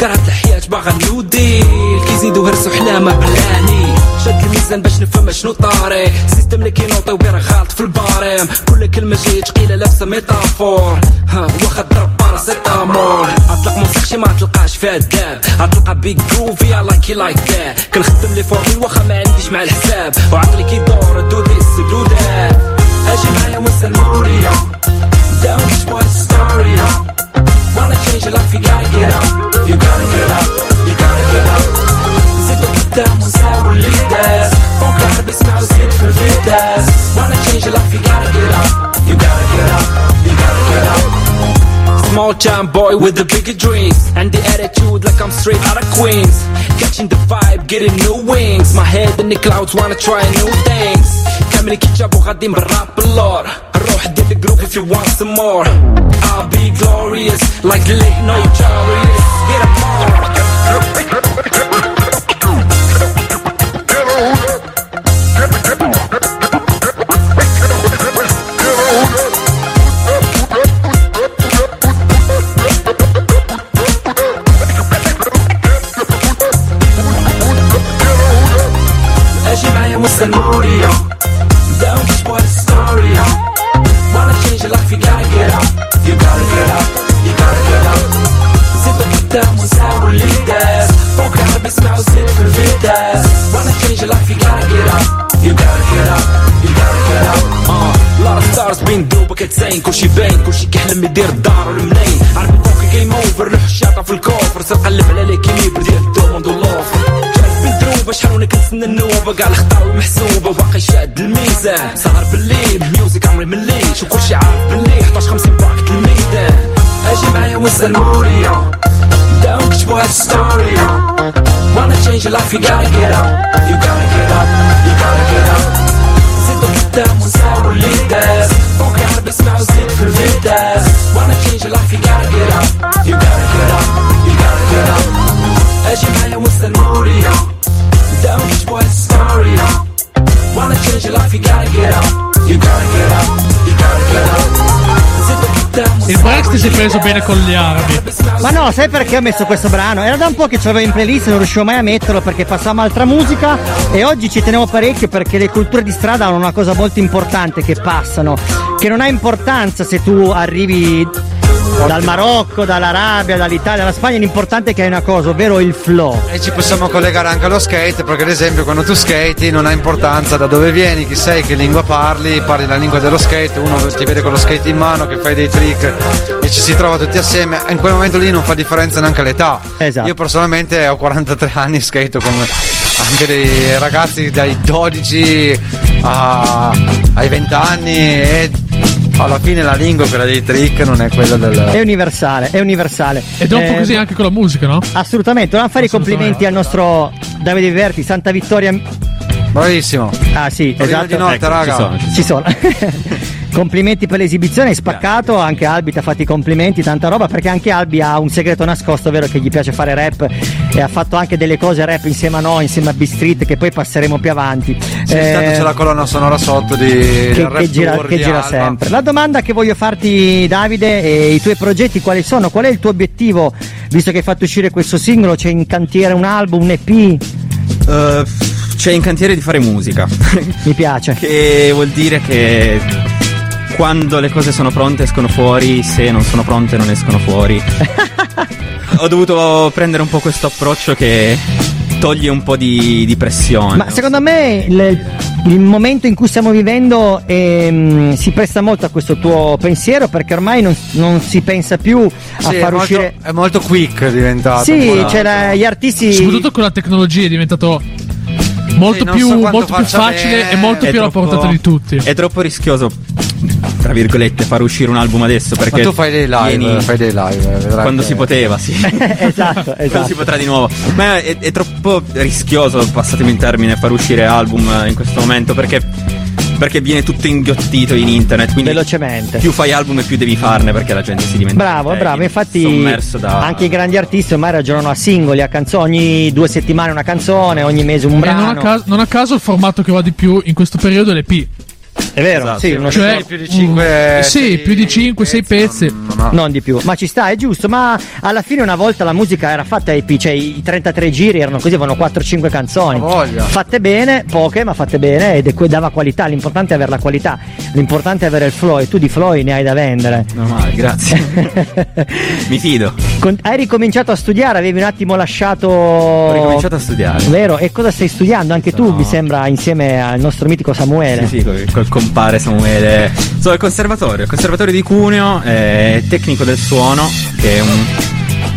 [SPEAKER 10] كرهت الحياة باغا نوديل. كيزيدو هرسو حلامة بلاني شاد الميزان باش نفهم شنو طاري سيستم اللي كينوطي وبير غلط في الباريم كل كلمة جاية تقيلة لابسة ميتافور. ها واخا ضرب باراسيتامول. أطلق موسيقى شي ما تلقاش فيها الداب اطلقها بيج جروفي it like that. كنخدم لي فورمي واخا ما عنديش مع الحساب. وعقلي كيدور دو ديس دو أجي معايا وانسى الموريا down, just what story up. Wanna change your life, you gotta get up. You gotta get up, you gotta get up. Necesitamos abuelitas, con clase de smiles y perritas. Wanna change your life, you gotta get up. You gotta get up, you gotta get up. Small town boy with the bigger dreams And the attitude like I'm straight out of Queens Catching the vibe, getting new wings My head in the clouds, wanna try new things كامل كيتشاب وغادي بالراب اللور روح دير الجروب if you want some more I'll be glorious like the late notorious Get up more وانسى الموريا Down this boy's story. Wanna change your life, you gotta get up. You gotta get up, you gotta get up. زيد قدام ونساوي الليدرز فوق الحرب اسمعوا زيد في الفيتاس Wanna change your life, you gotta get up. You gotta get up, you gotta get up. Of stars بين دوبك تسين كلشي باين كلشي كيحلم يدير الدار والمنين عربي فوق جيم اوفر الحشاطة في الكوفر صير قلب على ليكيليبر ديال الدوموند واللوفر جايب بالدروبة شحال وأنا كنتسنى النوبة. كاع الخطا والمحسوبة وباقي شاد الميزان سهر بالليل ميوزك عمري مليت وكلشي عارف باللي. 11 50 باكت الميدان أجي معايا وانسى الموريا. Don't كتبوا هاد ستوري Wanna change your life you gotta get up. You gotta get up You gotta get up. زيدوا قدام ونساوي الليدرز فوق الحرب اسمعوا زيد في الفيتاس Wanna change your life you gotta get up. You gotta get up You gotta get اجي معايا وانسى الموريا Don't كتبوا هاد ستوري Wanna change your life you gotta get up You gotta get up You gotta get up زيدوا قدام
[SPEAKER 3] Il Brecht si è preso bene con gli arabi.
[SPEAKER 2] Ma no, sai perché ho messo questo brano? Era da un po' che ce l'avevo in playlist e non riuscivo mai a metterlo perché passavamo altra musica e oggi ci tenevo parecchio perché le culture di strada hanno una cosa molto importante che passano, che non ha importanza se tu arrivi dal Marocco, dall'Arabia, dall'Italia, dalla Spagna, l'importante è che hai una cosa, ovvero il flow.
[SPEAKER 4] E ci possiamo collegare anche allo skate, perché ad esempio quando tu skati non ha importanza da dove vieni, chi sei, che lingua parli, parli la lingua dello skate, uno ti vede con lo skate in mano, che fai dei trick e ci si trova tutti assieme, in quel momento lì non fa differenza neanche l'età.
[SPEAKER 2] Esatto.
[SPEAKER 4] Io personalmente ho 43 anni, skate con anche dei ragazzi dai 12 a- ai 20 anni e alla fine la lingua, quella dei trick, non è quella del...
[SPEAKER 2] È universale, è universale.
[SPEAKER 3] Ed è un po'
[SPEAKER 2] Eh,
[SPEAKER 3] così anche con la musica, no?
[SPEAKER 2] Assolutamente, dobbiamo fare i complimenti al nostro Davide Verti, Santa Vittoria.
[SPEAKER 4] Bravissimo.
[SPEAKER 2] Ah sì,
[SPEAKER 4] Torino
[SPEAKER 2] esatto.
[SPEAKER 4] di notte,
[SPEAKER 2] Ecco,
[SPEAKER 4] raga.
[SPEAKER 2] Ci sono. Ci sono. complimenti per l'esibizione, hai spaccato, anche Albi ti ha fatto i complimenti, tanta roba, perché anche Albi ha un segreto nascosto, ovvero che gli piace fare rap e ha fatto anche delle cose rap insieme a noi, insieme a B-Street, che poi passeremo più avanti.
[SPEAKER 4] Sì,
[SPEAKER 2] Eh,
[SPEAKER 4] intanto c'è la colonna sonora sotto di
[SPEAKER 2] che, che gira,
[SPEAKER 4] tour
[SPEAKER 2] che
[SPEAKER 4] di
[SPEAKER 2] gira
[SPEAKER 4] Alba.
[SPEAKER 2] sempre. La domanda che voglio farti, Davide, e i tuoi progetti quali sono? Qual è il tuo obiettivo? Visto che hai fatto uscire questo singolo, c'è in cantiere un album, un EP?
[SPEAKER 13] Eh, c'è in cantiere di fare musica.
[SPEAKER 2] Mi piace.
[SPEAKER 13] che vuol dire che quando le cose sono pronte escono fuori, se non sono pronte non escono fuori. Ho dovuto prendere un po' questo approccio che toglie un po' di, di pressione.
[SPEAKER 2] Ma secondo me il, il momento in cui stiamo vivendo ehm, si presta molto a questo tuo pensiero perché ormai non, non si pensa più a
[SPEAKER 4] Sì, è
[SPEAKER 2] far
[SPEAKER 4] molto-
[SPEAKER 2] uscire.
[SPEAKER 4] è molto quick è diventato
[SPEAKER 2] Sì, la- gli artisti.
[SPEAKER 3] Soprattutto con la tecnologia è diventato molto
[SPEAKER 13] Sì,
[SPEAKER 3] più,
[SPEAKER 13] so
[SPEAKER 3] molto più facile
[SPEAKER 13] bene.
[SPEAKER 3] e molto
[SPEAKER 13] È
[SPEAKER 3] più alla portata di tutti.
[SPEAKER 13] È troppo rischioso, tra virgolette, far uscire un album adesso. Perché
[SPEAKER 4] Ma tu fai dei live,
[SPEAKER 13] vieni-
[SPEAKER 4] fai dei live. vedrai
[SPEAKER 13] Quando
[SPEAKER 4] che-
[SPEAKER 13] si poteva, sì.
[SPEAKER 2] esatto,
[SPEAKER 13] Quando
[SPEAKER 2] esatto.
[SPEAKER 13] si potrà di nuovo. Ma è, è troppo rischioso, passatemi il termine, far uscire album in questo momento perché. Perché viene tutto inghiottito in internet. Quindi
[SPEAKER 2] Velocemente.
[SPEAKER 13] Più fai album e più devi farne perché la gente si dimentica.
[SPEAKER 2] Bravo,
[SPEAKER 13] te,
[SPEAKER 2] bravo.
[SPEAKER 13] vieni
[SPEAKER 2] Infatti,
[SPEAKER 13] da.
[SPEAKER 2] anche i grandi artisti ormai ragionano a singoli, a canzoni. Ogni due settimane una canzone, ogni mese un
[SPEAKER 3] E non a,
[SPEAKER 2] brano.
[SPEAKER 3] caso, non a caso il formato che va di più in questo periodo è l'EP.
[SPEAKER 2] È vero,
[SPEAKER 13] Esatto.
[SPEAKER 2] sì, uno
[SPEAKER 3] Cioè,
[SPEAKER 2] short-
[SPEAKER 4] più di cinque-
[SPEAKER 3] mm, sì, più di 5-6 pezzi.
[SPEAKER 2] Non di più, ma ci sta, è giusto. Ma alla fine, una volta la musica era fatta EP, cioè i 33 giri erano così, avevano 4-5 canzoni.
[SPEAKER 4] voglia.
[SPEAKER 2] Fatte bene, poche, ma fatte bene ed è que- dava qualità. L'importante è avere la qualità, l'importante è avere il flow e tu di flow ne hai da vendere.
[SPEAKER 13] No male, grazie. Mi fido.
[SPEAKER 2] Con- hai ricominciato a studiare, avevi un attimo lasciato.
[SPEAKER 13] Ho ricominciato a studiare.
[SPEAKER 2] Vero? E cosa stai studiando? Anche tu,
[SPEAKER 13] No.
[SPEAKER 2] mi sembra, insieme al nostro mitico Samuele.
[SPEAKER 13] Sì, sì, col, col compare Samuele. Sono al conservatorio, il conservatorio di Cuneo, è tecnico del suono, che è un,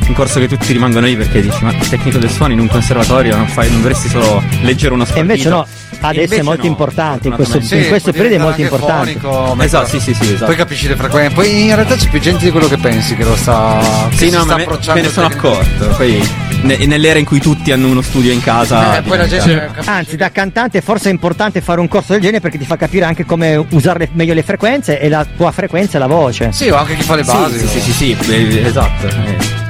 [SPEAKER 13] un corso che tutti rimangono lì perché dici, ma tecnico del suono in un conservatorio non, fai, non dovresti solo leggere uno
[SPEAKER 2] E
[SPEAKER 13] spartito.
[SPEAKER 2] invece no, adesso
[SPEAKER 13] Invece
[SPEAKER 2] è molto
[SPEAKER 13] no,
[SPEAKER 2] importante, in questo,
[SPEAKER 13] fortunatamente.
[SPEAKER 2] in questo periodo è molto importante.
[SPEAKER 4] fonico,
[SPEAKER 13] Esatto, sì, sì, sì, esatto.
[SPEAKER 4] Poi capisci le frequenze. Poi in realtà c'è più gente di quello che pensi che lo sta. che
[SPEAKER 13] Sì, no,
[SPEAKER 4] sta
[SPEAKER 13] ma me, me ne sono accorto. Poi ne- nell'era in cui tutti hanno uno studio in casa.
[SPEAKER 4] Eh,
[SPEAKER 2] Anzi, da cantante forse è importante fare un corso del genere perché ti fa capire anche come usare le- meglio le frequenze e la tua frequenza è la voce.
[SPEAKER 4] Sì, o anche chi fa le
[SPEAKER 13] Sì,
[SPEAKER 4] basi.
[SPEAKER 13] sì, sì, sì, sì, eh, esatto. eh.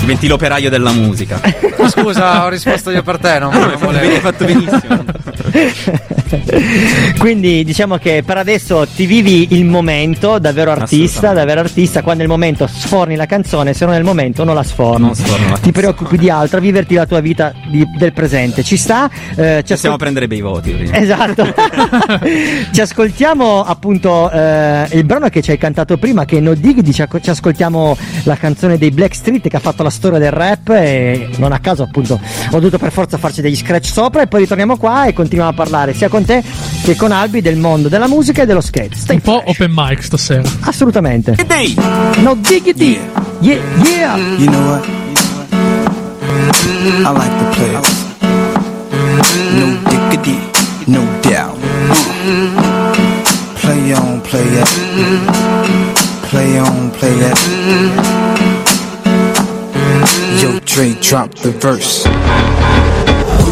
[SPEAKER 13] Diventi l'operaio della musica.
[SPEAKER 4] Ma Scusa, ho risposto io per te, non,
[SPEAKER 13] No, fatto,
[SPEAKER 4] volevo.
[SPEAKER 13] bene- hai fatto benissimo.
[SPEAKER 2] Quindi diciamo che per adesso ti vivi il momento davvero artista, davvero artista, quando è il momento sforni la canzone, se non è il momento non la sforni.
[SPEAKER 13] Non sforno la
[SPEAKER 2] Ti preoccupi di altro, viverti la tua vita di- del presente. Ci sta? Eh, ci
[SPEAKER 13] Possiamo
[SPEAKER 2] ascol-
[SPEAKER 13] prendere bei voti. prima.
[SPEAKER 2] Esatto. ci ascoltiamo appunto eh, il brano che ci hai cantato prima, che è No Diggity, ci, ci ascoltiamo la canzone dei Black Street che ha fatto la storia del rap e non a caso appunto ho dovuto per forza farci degli scratch sopra e poi ritorniamo qua e continuiamo a parlare sia con te che con Albi del mondo della musica e dello skate. Stai
[SPEAKER 3] Un po' open mic stasera.
[SPEAKER 2] assolutamente. No Diggity. Yeah, yeah.
[SPEAKER 17] You know what? I like to play it. No diggity, no doubt. Play on, play that. Play on, play that. Yo, Dre, drop the verse.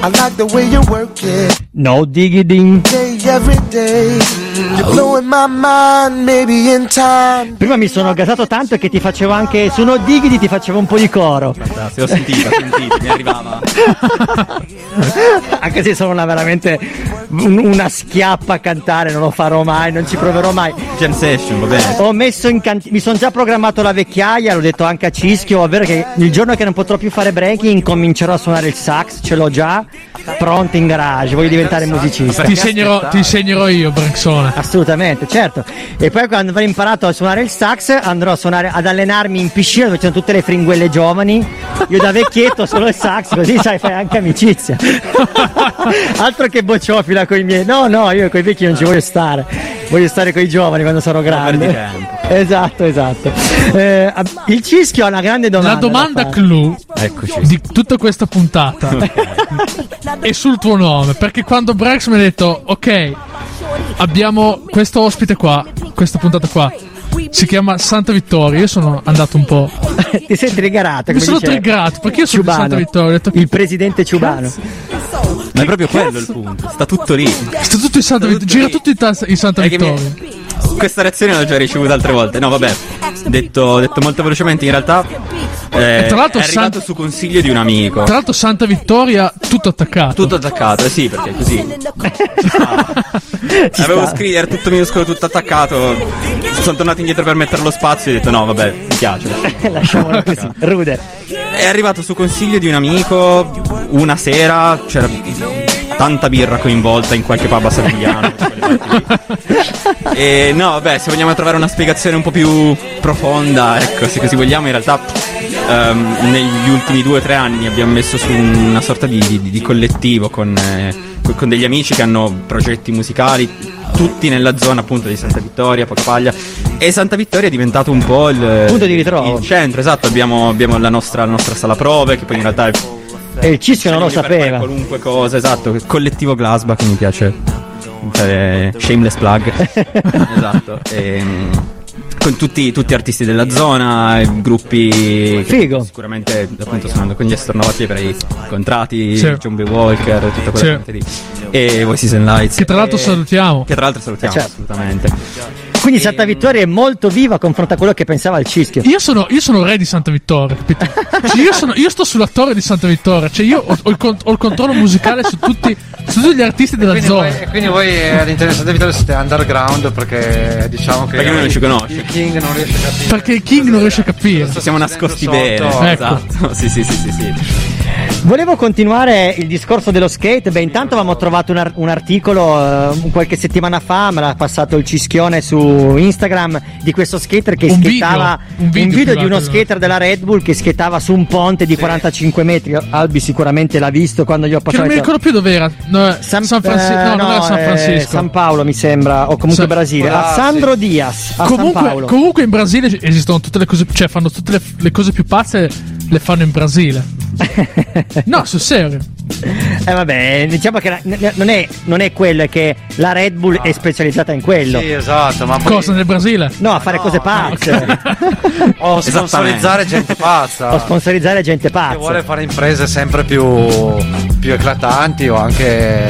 [SPEAKER 18] I like the way you work it.
[SPEAKER 2] No diggity.
[SPEAKER 18] Day every day. You're blowing my mind, maybe in time.
[SPEAKER 2] Prima mi sono gasato tanto che ti facevo anche su No Diggity ti facevo un po' di coro.
[SPEAKER 13] Fantastico, ho sentito, ho sentito, mi arrivava.
[SPEAKER 2] anche se sono una veramente un- una schiappa a cantare, non lo farò mai, non ci proverò mai.
[SPEAKER 13] Jam session, va bene.
[SPEAKER 2] Ho messo in cantina, mi sono già programmato la vecchiaia, l'ho detto anche a Cischio, ovvero che il giorno che non potrò più fare breaking comincerò a suonare il sax, ce l'ho già, pronto in garage, voglio diventare musicista.
[SPEAKER 3] Ti insegnerò, ti insegnerò io, Branxone.
[SPEAKER 2] Assolutamente, certo. E poi quando avrò imparato a suonare il sax andrò a suonare, ad allenarmi in piscina dove ci sono tutte le fringuelle giovani. Io da vecchietto solo il sax, così sai, fai anche amicizia. Altro che bocciofila con i miei. No, no, io con i vecchi non ci voglio stare. Voglio stare con i giovani quando sarò grande. Esatto, esatto. Eh, il cischio ha una grande domanda.
[SPEAKER 3] La domanda clou
[SPEAKER 13] Eccoci.
[SPEAKER 3] di tutta questa puntata è sul tuo nome. Perché quando Brex mi ha detto, ok, abbiamo questo ospite qua, questa puntata qua. Si chiama Santa Vittoria. Io sono andato un po'.
[SPEAKER 2] Ti sei triggerato?
[SPEAKER 3] Mi sono triggerato perché io sono di
[SPEAKER 2] Ciubano.
[SPEAKER 3] Santa Vittoria. Ho detto,
[SPEAKER 2] Il presidente Ciubano.
[SPEAKER 13] Ma è proprio quello il punto. Sta tutto lì.
[SPEAKER 3] Sta tutto in Santa Vittoria. Gira tutto in, ta- in Santa
[SPEAKER 13] È che mi-
[SPEAKER 3] Vittoria.
[SPEAKER 13] Questa reazione l'ho già ricevuta altre volte. No, vabbè. Detto, detto molto velocemente, in realtà. eh,
[SPEAKER 3] tra l'altro
[SPEAKER 13] è arrivato
[SPEAKER 3] Sant-
[SPEAKER 13] su consiglio di un amico.
[SPEAKER 3] Tra l'altro, Santa Vittoria, tutto attaccato.
[SPEAKER 13] Tutto attaccato, eh sì, perché così.
[SPEAKER 2] Ci
[SPEAKER 13] Avevo scritto, era tutto minuscolo, tutto attaccato. Sono tornato indietro per mettere lo spazio e ho detto no, vabbè, mi piace.
[SPEAKER 2] Lasciamolo così. Rude.
[SPEAKER 13] È arrivato su consiglio di un amico una sera, c'era tanta birra coinvolta in qualche pub a Savigliano. e no, vabbè, se vogliamo trovare una spiegazione un po' più profonda, ecco, se così vogliamo, in realtà ehm, negli ultimi due o tre anni abbiamo messo su una sorta di, di- di collettivo con, eh, con- degli amici che hanno progetti musicali, tutti nella zona appunto di Santa Vittoria, Pocapaglia. E Santa Vittoria è diventato un po' il
[SPEAKER 2] Punto di ritrovo.
[SPEAKER 13] il centro, esatto. Abbiamo, abbiamo la, nostra, la nostra sala prove, che poi in realtà è.
[SPEAKER 2] E il Cischio non lo sapeva.
[SPEAKER 13] Qualunque cosa, esatto. Collettivo Glasba che mi piace. fare shameless plug. esatto. ehm, con tutti, tutti artisti della zona, gruppi.
[SPEAKER 2] Figo.
[SPEAKER 13] Sicuramente appunto suonando con gli astronovati avrei incontrati
[SPEAKER 3] Sì.
[SPEAKER 13] John B. Walker, tutta quella
[SPEAKER 3] Sì.
[SPEAKER 13] gente lì. E Voices and Lights.
[SPEAKER 3] Che tra l'altro
[SPEAKER 13] E-
[SPEAKER 3] salutiamo.
[SPEAKER 13] Che tra l'altro salutiamo,
[SPEAKER 2] Eh, certo.
[SPEAKER 13] assolutamente.
[SPEAKER 2] Quindi Santa Vittoria è molto viva confronto a quello che pensava il Cischio.
[SPEAKER 3] Io sono, io sono re di Santa Vittoria, capito? Cioè, io, sono- io sto sulla torre di Santa Vittoria, cioè io ho, ho il, con- ho il controllo musicale su tutti, su tutti gli artisti della
[SPEAKER 4] Quindi
[SPEAKER 3] zona.
[SPEAKER 4] voi, e quindi voi eh, all'interno di Santa Vittoria siete underground perché diciamo che
[SPEAKER 13] Perché lui non ci conosce.
[SPEAKER 4] il King non riesce a capire.
[SPEAKER 3] Perché il King non riesce a capire.
[SPEAKER 13] Ci siamo nascosti bene.
[SPEAKER 3] Ecco.
[SPEAKER 13] Esatto. Sì, sì, sì, sì, sì.
[SPEAKER 2] Volevo continuare il discorso dello skate. Beh, intanto avevamo trovato un, ar- un articolo eh, qualche settimana fa, me l'ha passato il Cischione su Instagram di questo skater che
[SPEAKER 3] Un
[SPEAKER 2] skateava
[SPEAKER 3] video, un video
[SPEAKER 2] di uno skater della Red Bull che skateava su un ponte di 45 metri. Albi sicuramente l'ha visto quando gli ho
[SPEAKER 3] Che
[SPEAKER 2] passato.
[SPEAKER 3] non mi ricordo più dove era. No, San, Francisco.
[SPEAKER 2] eh,
[SPEAKER 3] no, non era San
[SPEAKER 2] eh,
[SPEAKER 3] Francisco.
[SPEAKER 2] San Paolo mi sembra, o comunque
[SPEAKER 3] San-
[SPEAKER 2] Brasile.
[SPEAKER 4] Ah,
[SPEAKER 2] A Sandro Diaz, a San
[SPEAKER 3] comunque, comunque in Brasile esistono tutte le cose, cioè fanno tutte le, le cose più pazze, le fanno in Brasile. No, sul serio.
[SPEAKER 2] Eh vabbè, diciamo che la- n- non, è, non è quello, è che la Red Bull è specializzata in quello.
[SPEAKER 4] Sì, esatto, ma poi
[SPEAKER 3] Cosa nel Brasile?
[SPEAKER 2] No, a fare cose pazze.
[SPEAKER 4] o sponsorizzare gente pazza.
[SPEAKER 2] o sponsorizzare gente
[SPEAKER 4] che
[SPEAKER 2] pazza.
[SPEAKER 4] vuole fare imprese sempre più, più eclatanti o anche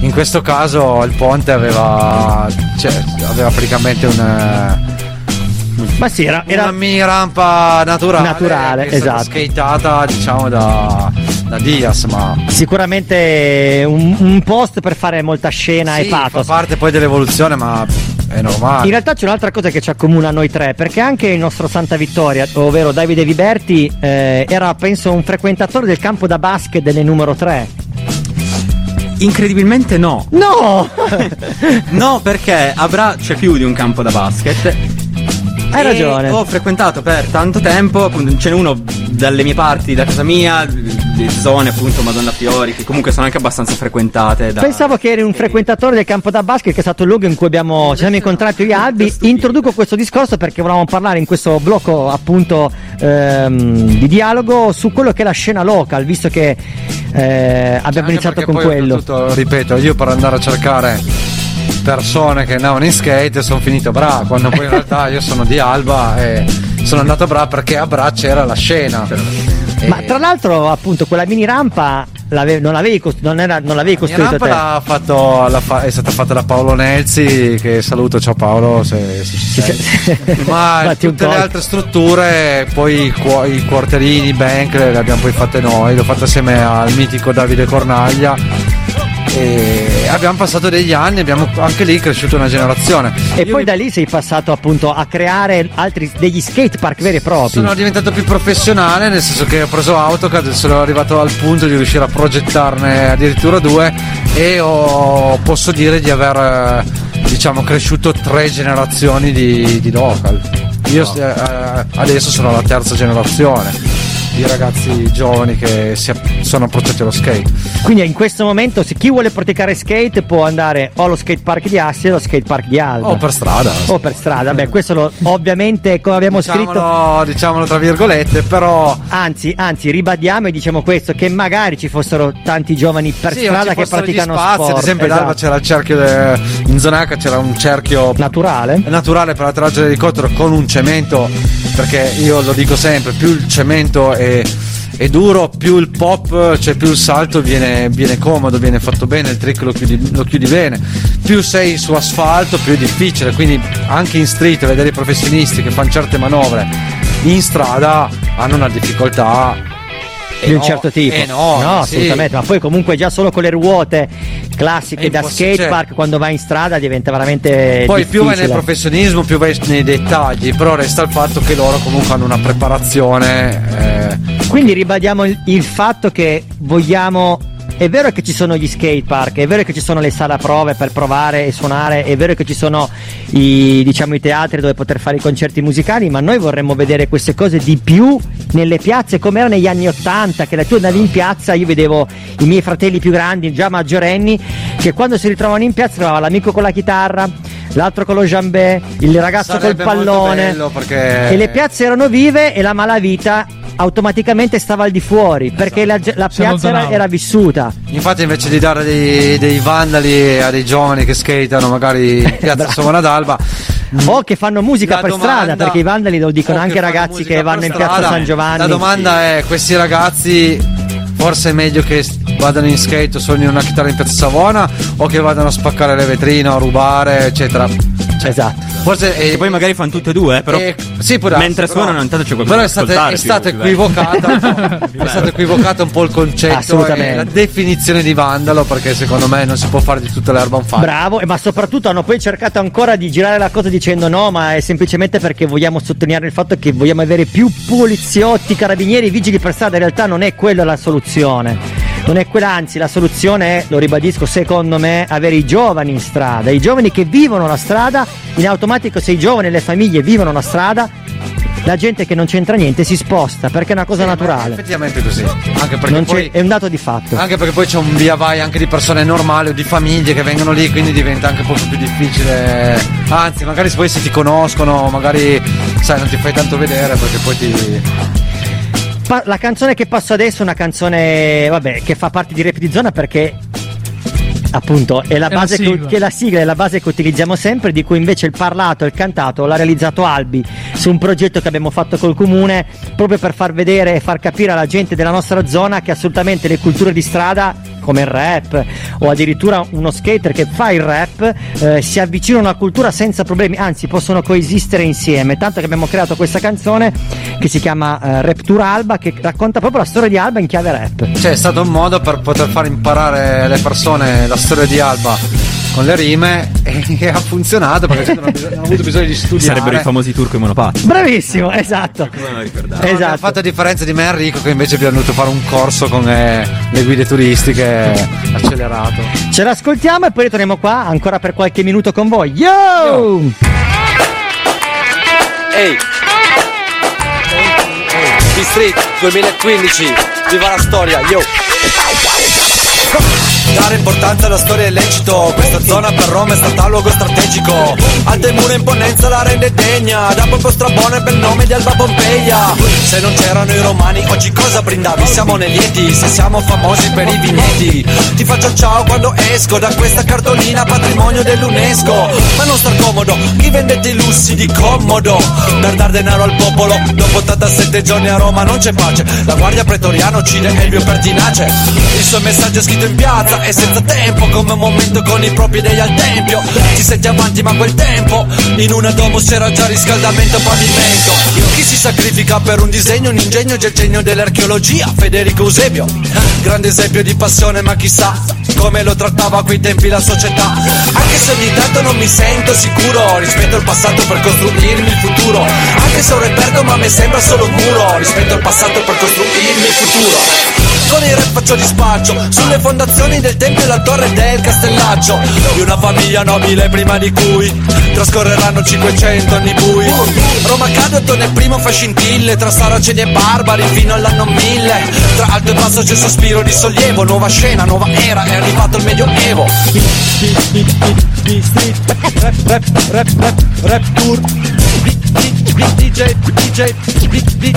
[SPEAKER 4] in questo caso il ponte aveva, cioè, aveva praticamente un,
[SPEAKER 2] Ma sì, era, era-
[SPEAKER 4] una mini rampa naturale,
[SPEAKER 2] Naturale, esatto.
[SPEAKER 4] skateata diciamo da, da Diaz ma
[SPEAKER 2] sicuramente un, un post per fare molta scena
[SPEAKER 4] sì,
[SPEAKER 2] e pathos.
[SPEAKER 4] fa parte poi dell'evoluzione ma è normale
[SPEAKER 2] In realtà c'è un'altra cosa che ci accomuna a noi tre, perché anche il nostro Santa Vittoria, ovvero Davide Viberti, eh, era penso un frequentatore del campo da basket delle numero 3.
[SPEAKER 13] Incredibilmente no.
[SPEAKER 2] No!
[SPEAKER 13] No, perché a Bra c'è più di un campo da basket.
[SPEAKER 2] Hai
[SPEAKER 13] E
[SPEAKER 2] ragione.
[SPEAKER 13] Ho frequentato per tanto tempo, appunto, ce n'è uno dalle mie parti, da casa mia, le zone appunto Madonna Fiori, che comunque sono anche abbastanza frequentate da...
[SPEAKER 2] Pensavo che eri un frequentatore del campo da basket, che è stato il luogo in cui abbiamo, ci siamo incontrati io e Albi. Introduco questo discorso perché volevamo parlare in questo blocco appunto ehm, di dialogo su quello che è la scena local, visto che eh, abbiamo
[SPEAKER 4] Anche
[SPEAKER 2] iniziato con quello.
[SPEAKER 4] oltretutto, ripeto, io per andare a cercare persone che andavano in skate sono finito a Bra, quando poi in realtà io sono di Alba e sono andato a Bra perché a Bra c'era la scena.
[SPEAKER 2] Ma tra l'altro, appunto, quella mini rampa l'ave- non l'avevi, costru- non era- non l'avevi
[SPEAKER 4] La
[SPEAKER 2] costruito
[SPEAKER 4] rampa
[SPEAKER 2] te.
[SPEAKER 4] l'ha fatto, l'ha fa- è stata fatta da Paolo Nelzi, che saluto, ciao Paolo. Se, se sei. Ma tutte le altre strutture, poi i, cu- i quartierini, i bank, le abbiamo poi fatte noi. L'ho fatta assieme al mitico Davide Cornaglia. E abbiamo passato degli anni, abbiamo anche lì cresciuto una generazione.
[SPEAKER 2] E poi da lì sei passato appunto a creare altri, degli skate park veri e propri.
[SPEAKER 4] Sono diventato più professionale, nel senso che ho preso AutoCAD e sono arrivato al punto di riuscire a progettarne addirittura due e ho- posso dire di aver eh, diciamo cresciuto tre generazioni di, di local. Io eh, adesso sono la terza generazione di ragazzi giovani che si sono approcciati allo skate.
[SPEAKER 2] Quindi in questo momento se chi vuole praticare skate può andare o allo skate park di Asti o allo skate park di Alba.
[SPEAKER 4] O per strada.
[SPEAKER 2] O per strada, beh, questo lo, ovviamente come abbiamo scritto.
[SPEAKER 4] Diciamolo, diciamolo tra virgolette, però
[SPEAKER 2] Anzi, anzi, ribadiamo e diciamo questo: che magari ci fossero tanti giovani per
[SPEAKER 4] Sì,
[SPEAKER 2] strada che praticano
[SPEAKER 4] spazi,
[SPEAKER 2] sport.
[SPEAKER 4] Ad esempio, ad Alba
[SPEAKER 2] Esatto.
[SPEAKER 4] c'era il cerchio de- in zona H c'era un cerchio
[SPEAKER 2] naturale
[SPEAKER 4] naturale per l'atterraggio dell'elicottero con un cemento. Perché io lo dico sempre: più il cemento è, è duro, più il pop, cioè più il salto viene, viene comodo, viene fatto bene, il trick lo chiudi, lo chiudi bene. Più sei su asfalto, più è difficile. Quindi anche in street vedere i professionisti che fanno certe manovre in strada hanno una difficoltà
[SPEAKER 2] di un certo tipo.
[SPEAKER 4] enorme,
[SPEAKER 2] no,
[SPEAKER 4] sì.
[SPEAKER 2] assolutamente. Ma poi comunque già solo con le ruote classiche da
[SPEAKER 4] impossibile,
[SPEAKER 2] skate park, quando vai in strada diventa veramente
[SPEAKER 4] Poi più vai nel
[SPEAKER 2] difficile.
[SPEAKER 4] professionismo, più vai nei dettagli, però resta il fatto che loro comunque hanno una preparazione. eh,
[SPEAKER 2] Quindi ribadiamo il, il fatto che vogliamo. È vero che ci sono gli skate park, è vero che ci sono le sale a prove per provare e suonare, è vero che ci sono i, diciamo, i teatri dove poter fare i concerti musicali, ma noi vorremmo vedere queste cose di più nelle piazze come era negli anni Ottanta, che tu andavi in piazza, io vedevo i miei fratelli più grandi, già maggiorenni, che quando si ritrovavano in piazza trovava l'amico con la chitarra, l'altro con lo jambé, il ragazzo
[SPEAKER 4] Sarebbe
[SPEAKER 2] col pallone.
[SPEAKER 4] bello perché-
[SPEAKER 2] E le piazze erano vive e la malavita automaticamente stava al di fuori perché la, la piazza era, era vissuta.
[SPEAKER 4] Infatti, invece di dare dei, dei vandali a dei giovani che skatano, magari in piazza Somona d'Alba,
[SPEAKER 2] O che fanno musica
[SPEAKER 4] La
[SPEAKER 2] per
[SPEAKER 4] domanda-
[SPEAKER 2] strada, perché i vandali lo dicono
[SPEAKER 4] o
[SPEAKER 2] anche
[SPEAKER 4] che
[SPEAKER 2] ragazzi che vanno in piazza San Giovanni.
[SPEAKER 4] La domanda è: questi ragazzi forse è meglio che vadano in skate o suonino una chitarra in piazza Savona o che vadano a spaccare le vetrine, a rubare, eccetera. Cioè,
[SPEAKER 2] esatto.
[SPEAKER 4] Forse
[SPEAKER 13] E poi magari fanno tutte e due, però.
[SPEAKER 4] Eh, sì, darsi,
[SPEAKER 13] mentre
[SPEAKER 4] però-
[SPEAKER 13] suonano, intanto c'è qualcuno
[SPEAKER 4] Però è stato,
[SPEAKER 13] ascoltare
[SPEAKER 4] è un po', è stato equivocato un po' il concetto e la definizione di vandalo perché secondo me non si può fare di tutta l'erba un fascio.
[SPEAKER 2] Bravo, e ma soprattutto hanno poi cercato ancora di girare la cosa dicendo no, ma è semplicemente perché vogliamo sottolineare il fatto che vogliamo avere più poliziotti, carabinieri, vigili per strada. In realtà non è quella la soluzione. Non è quella, anzi, la soluzione è, lo ribadisco, secondo me, avere i giovani in strada, i giovani che vivono la strada. In automatico, se i giovani e le famiglie vivono la strada, la gente che non c'entra niente si sposta perché è una cosa naturale.
[SPEAKER 4] Effettivamente così. Anche perché poi
[SPEAKER 2] è un dato di fatto.
[SPEAKER 4] Anche perché poi c'è un via vai anche di persone normali o di famiglie che vengono lì, quindi diventa anche un po' più difficile. Anzi, magari poi se ti conoscono, magari sai, non ti fai tanto vedere perché poi ti.
[SPEAKER 2] Pa- la canzone che passo adesso è una canzone, vabbè, che fa parte di Rap di Zona perché appunto è la
[SPEAKER 3] È la
[SPEAKER 2] base che, che la sigla è la base che utilizziamo sempre, di cui invece il parlato e il cantato l'ha realizzato Albi su un progetto che abbiamo fatto col comune proprio per far vedere e far capire alla gente della nostra zona che assolutamente le culture di strada come il rap o addirittura uno skater che fa il rap eh, si avvicinano a una cultura senza problemi, anzi possono coesistere insieme. Tanto che abbiamo creato questa canzone che si chiama eh, Rap Tour Alba che racconta proprio la storia di Alba in chiave rap.
[SPEAKER 4] Cioè, è stato un modo per poter far imparare alle persone la storia di Alba con le rime e ha funzionato perché non hanno bisogno- non hanno avuto bisogno di studiare.
[SPEAKER 13] Sarebbero i famosi turco e monopatti.
[SPEAKER 2] Bravissimo, esatto.
[SPEAKER 4] No,
[SPEAKER 2] Esatto.
[SPEAKER 4] abbiamo fatto a differenza di me e Enrico che invece abbiamo dovuto fare un corso con eh, le guide turistiche accelerato.
[SPEAKER 2] Ce l'ascoltiamo e poi ritorniamo qua ancora per qualche minuto con voi. Yo!
[SPEAKER 19] Ehi! B-Street 2015, viva la storia, yo!
[SPEAKER 4] Dare importanza alla storia è lecito Questa zona per Roma è stata luogo strategico. Alte mura imponenza la rende degna. Da proprio strabone e bel nome di Alba Pompeia. Se non c'erano i romani oggi cosa brindavi? Siamo nei lieti se siamo famosi per i vigneti. Ti faccio ciao quando esco da questa cartolina patrimonio dell'UNESCO. Ma non star comodo, chi vendete i lussi di comodo. Per dar denaro al popolo Dopo 87 giorni a Roma non c'è pace. La guardia pretoriana uccide Elvio Pertinace. Il suo messaggio è scritto in piazza E senza tempo come un momento con i propri dei al tempio. Ti senti avanti ma quel tempo In una domus c'era già riscaldamento pavimento. Chi si sacrifica per un disegno, un ingegno C'è il genio dell'archeologia Federico Eusebio. Grande esempio di passione ma chissà come lo trattava a quei tempi la società. Anche se ogni tanto non mi sento sicuro Rispetto al passato per costruirmi il futuro. Anche se ho reperto ma mi sembra solo un muro Rispetto al passato per costruirmi il futuro. Con i rap faccio dispaccio Sulle fondazioni del tempio e la torre del castellaccio Di una famiglia nobile prima di cui Trascorreranno 500 anni bui Roma Cadotto nel primo fa scintille Tra saraceni e barbari fino all'anno 1000 Tra alto e basso c'è sospiro di sollievo Nuova scena, nuova era, è arrivato il medioevo
[SPEAKER 20] Rap, rap, rap, rap, rap tour DJ, DJ, DJ,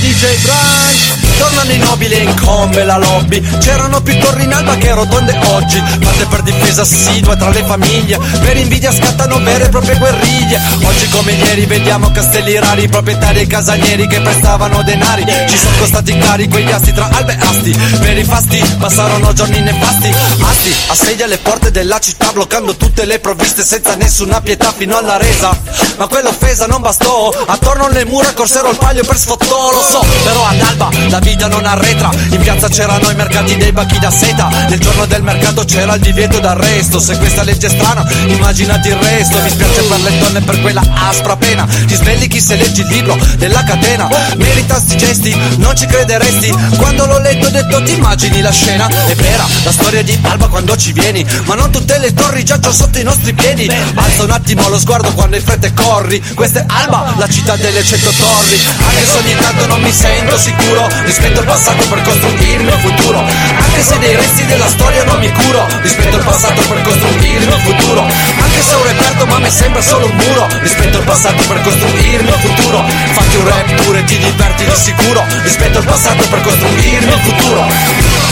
[SPEAKER 20] DJ Brian
[SPEAKER 4] Tornano i nobili e incombe la lobby C'erano più torri in alba che rotonde oggi Fatte per difesa assidua tra le famiglie Per invidia scattano vere e proprie guerriglie Oggi come ieri vediamo castelli rari Proprietari e casanieri che prestavano denari Ci sono costati cari quegli asti tra albe e asti Per i fasti passarono giorni nefasti Asti assedia alle porte della città Bloccando tutte le provviste senza nessuna pietà fino alla resa Ma quell'offesa non bastò. Attorno alle mura corsero il paglio per sfottò Lo so, però ad alba la vita non arretra. In piazza c'erano i mercati dei bacchi da seta. Nel giorno del mercato c'era il divieto d'arresto. Se questa legge è strana, immaginati il resto. Mi spiace per le donne per quella aspra pena. Ti svegli chi se leggi il libro della catena. Merita sti gesti, non ci crederesti. Quando l'ho letto ho detto ti immagini la scena? È vera, la storia di Alba quando ci vieni. Ma non tutte le torri giacciono sotto i nostri piedi. Alza un attimo lo sguardo quando hai fretta corri. Questa è Alba, la città delle cento torri Anche se ogni tanto non mi sento sicuro Rispetto al passato per costruirmi il futuro Anche se dei resti della storia non mi curo Rispetto al passato per costruirmi il futuro Anche se un reperto ma mi sembra solo un muro Rispetto al passato per costruirmi il futuro Fatti un rap pure ti diverti di sicuro Rispetto al passato per costruirmi il futuro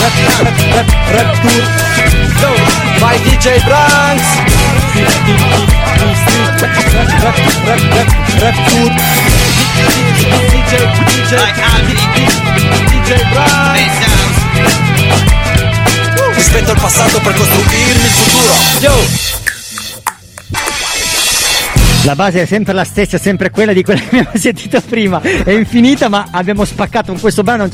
[SPEAKER 4] Rap, rap, rap, rap Vai DJ Branks Rispetto al passato per costruirmi il futuro Yo!
[SPEAKER 2] La base è sempre la stessa, sempre quella di quella che abbiamo sentito prima. È infinita, ma abbiamo spaccato con questo brano.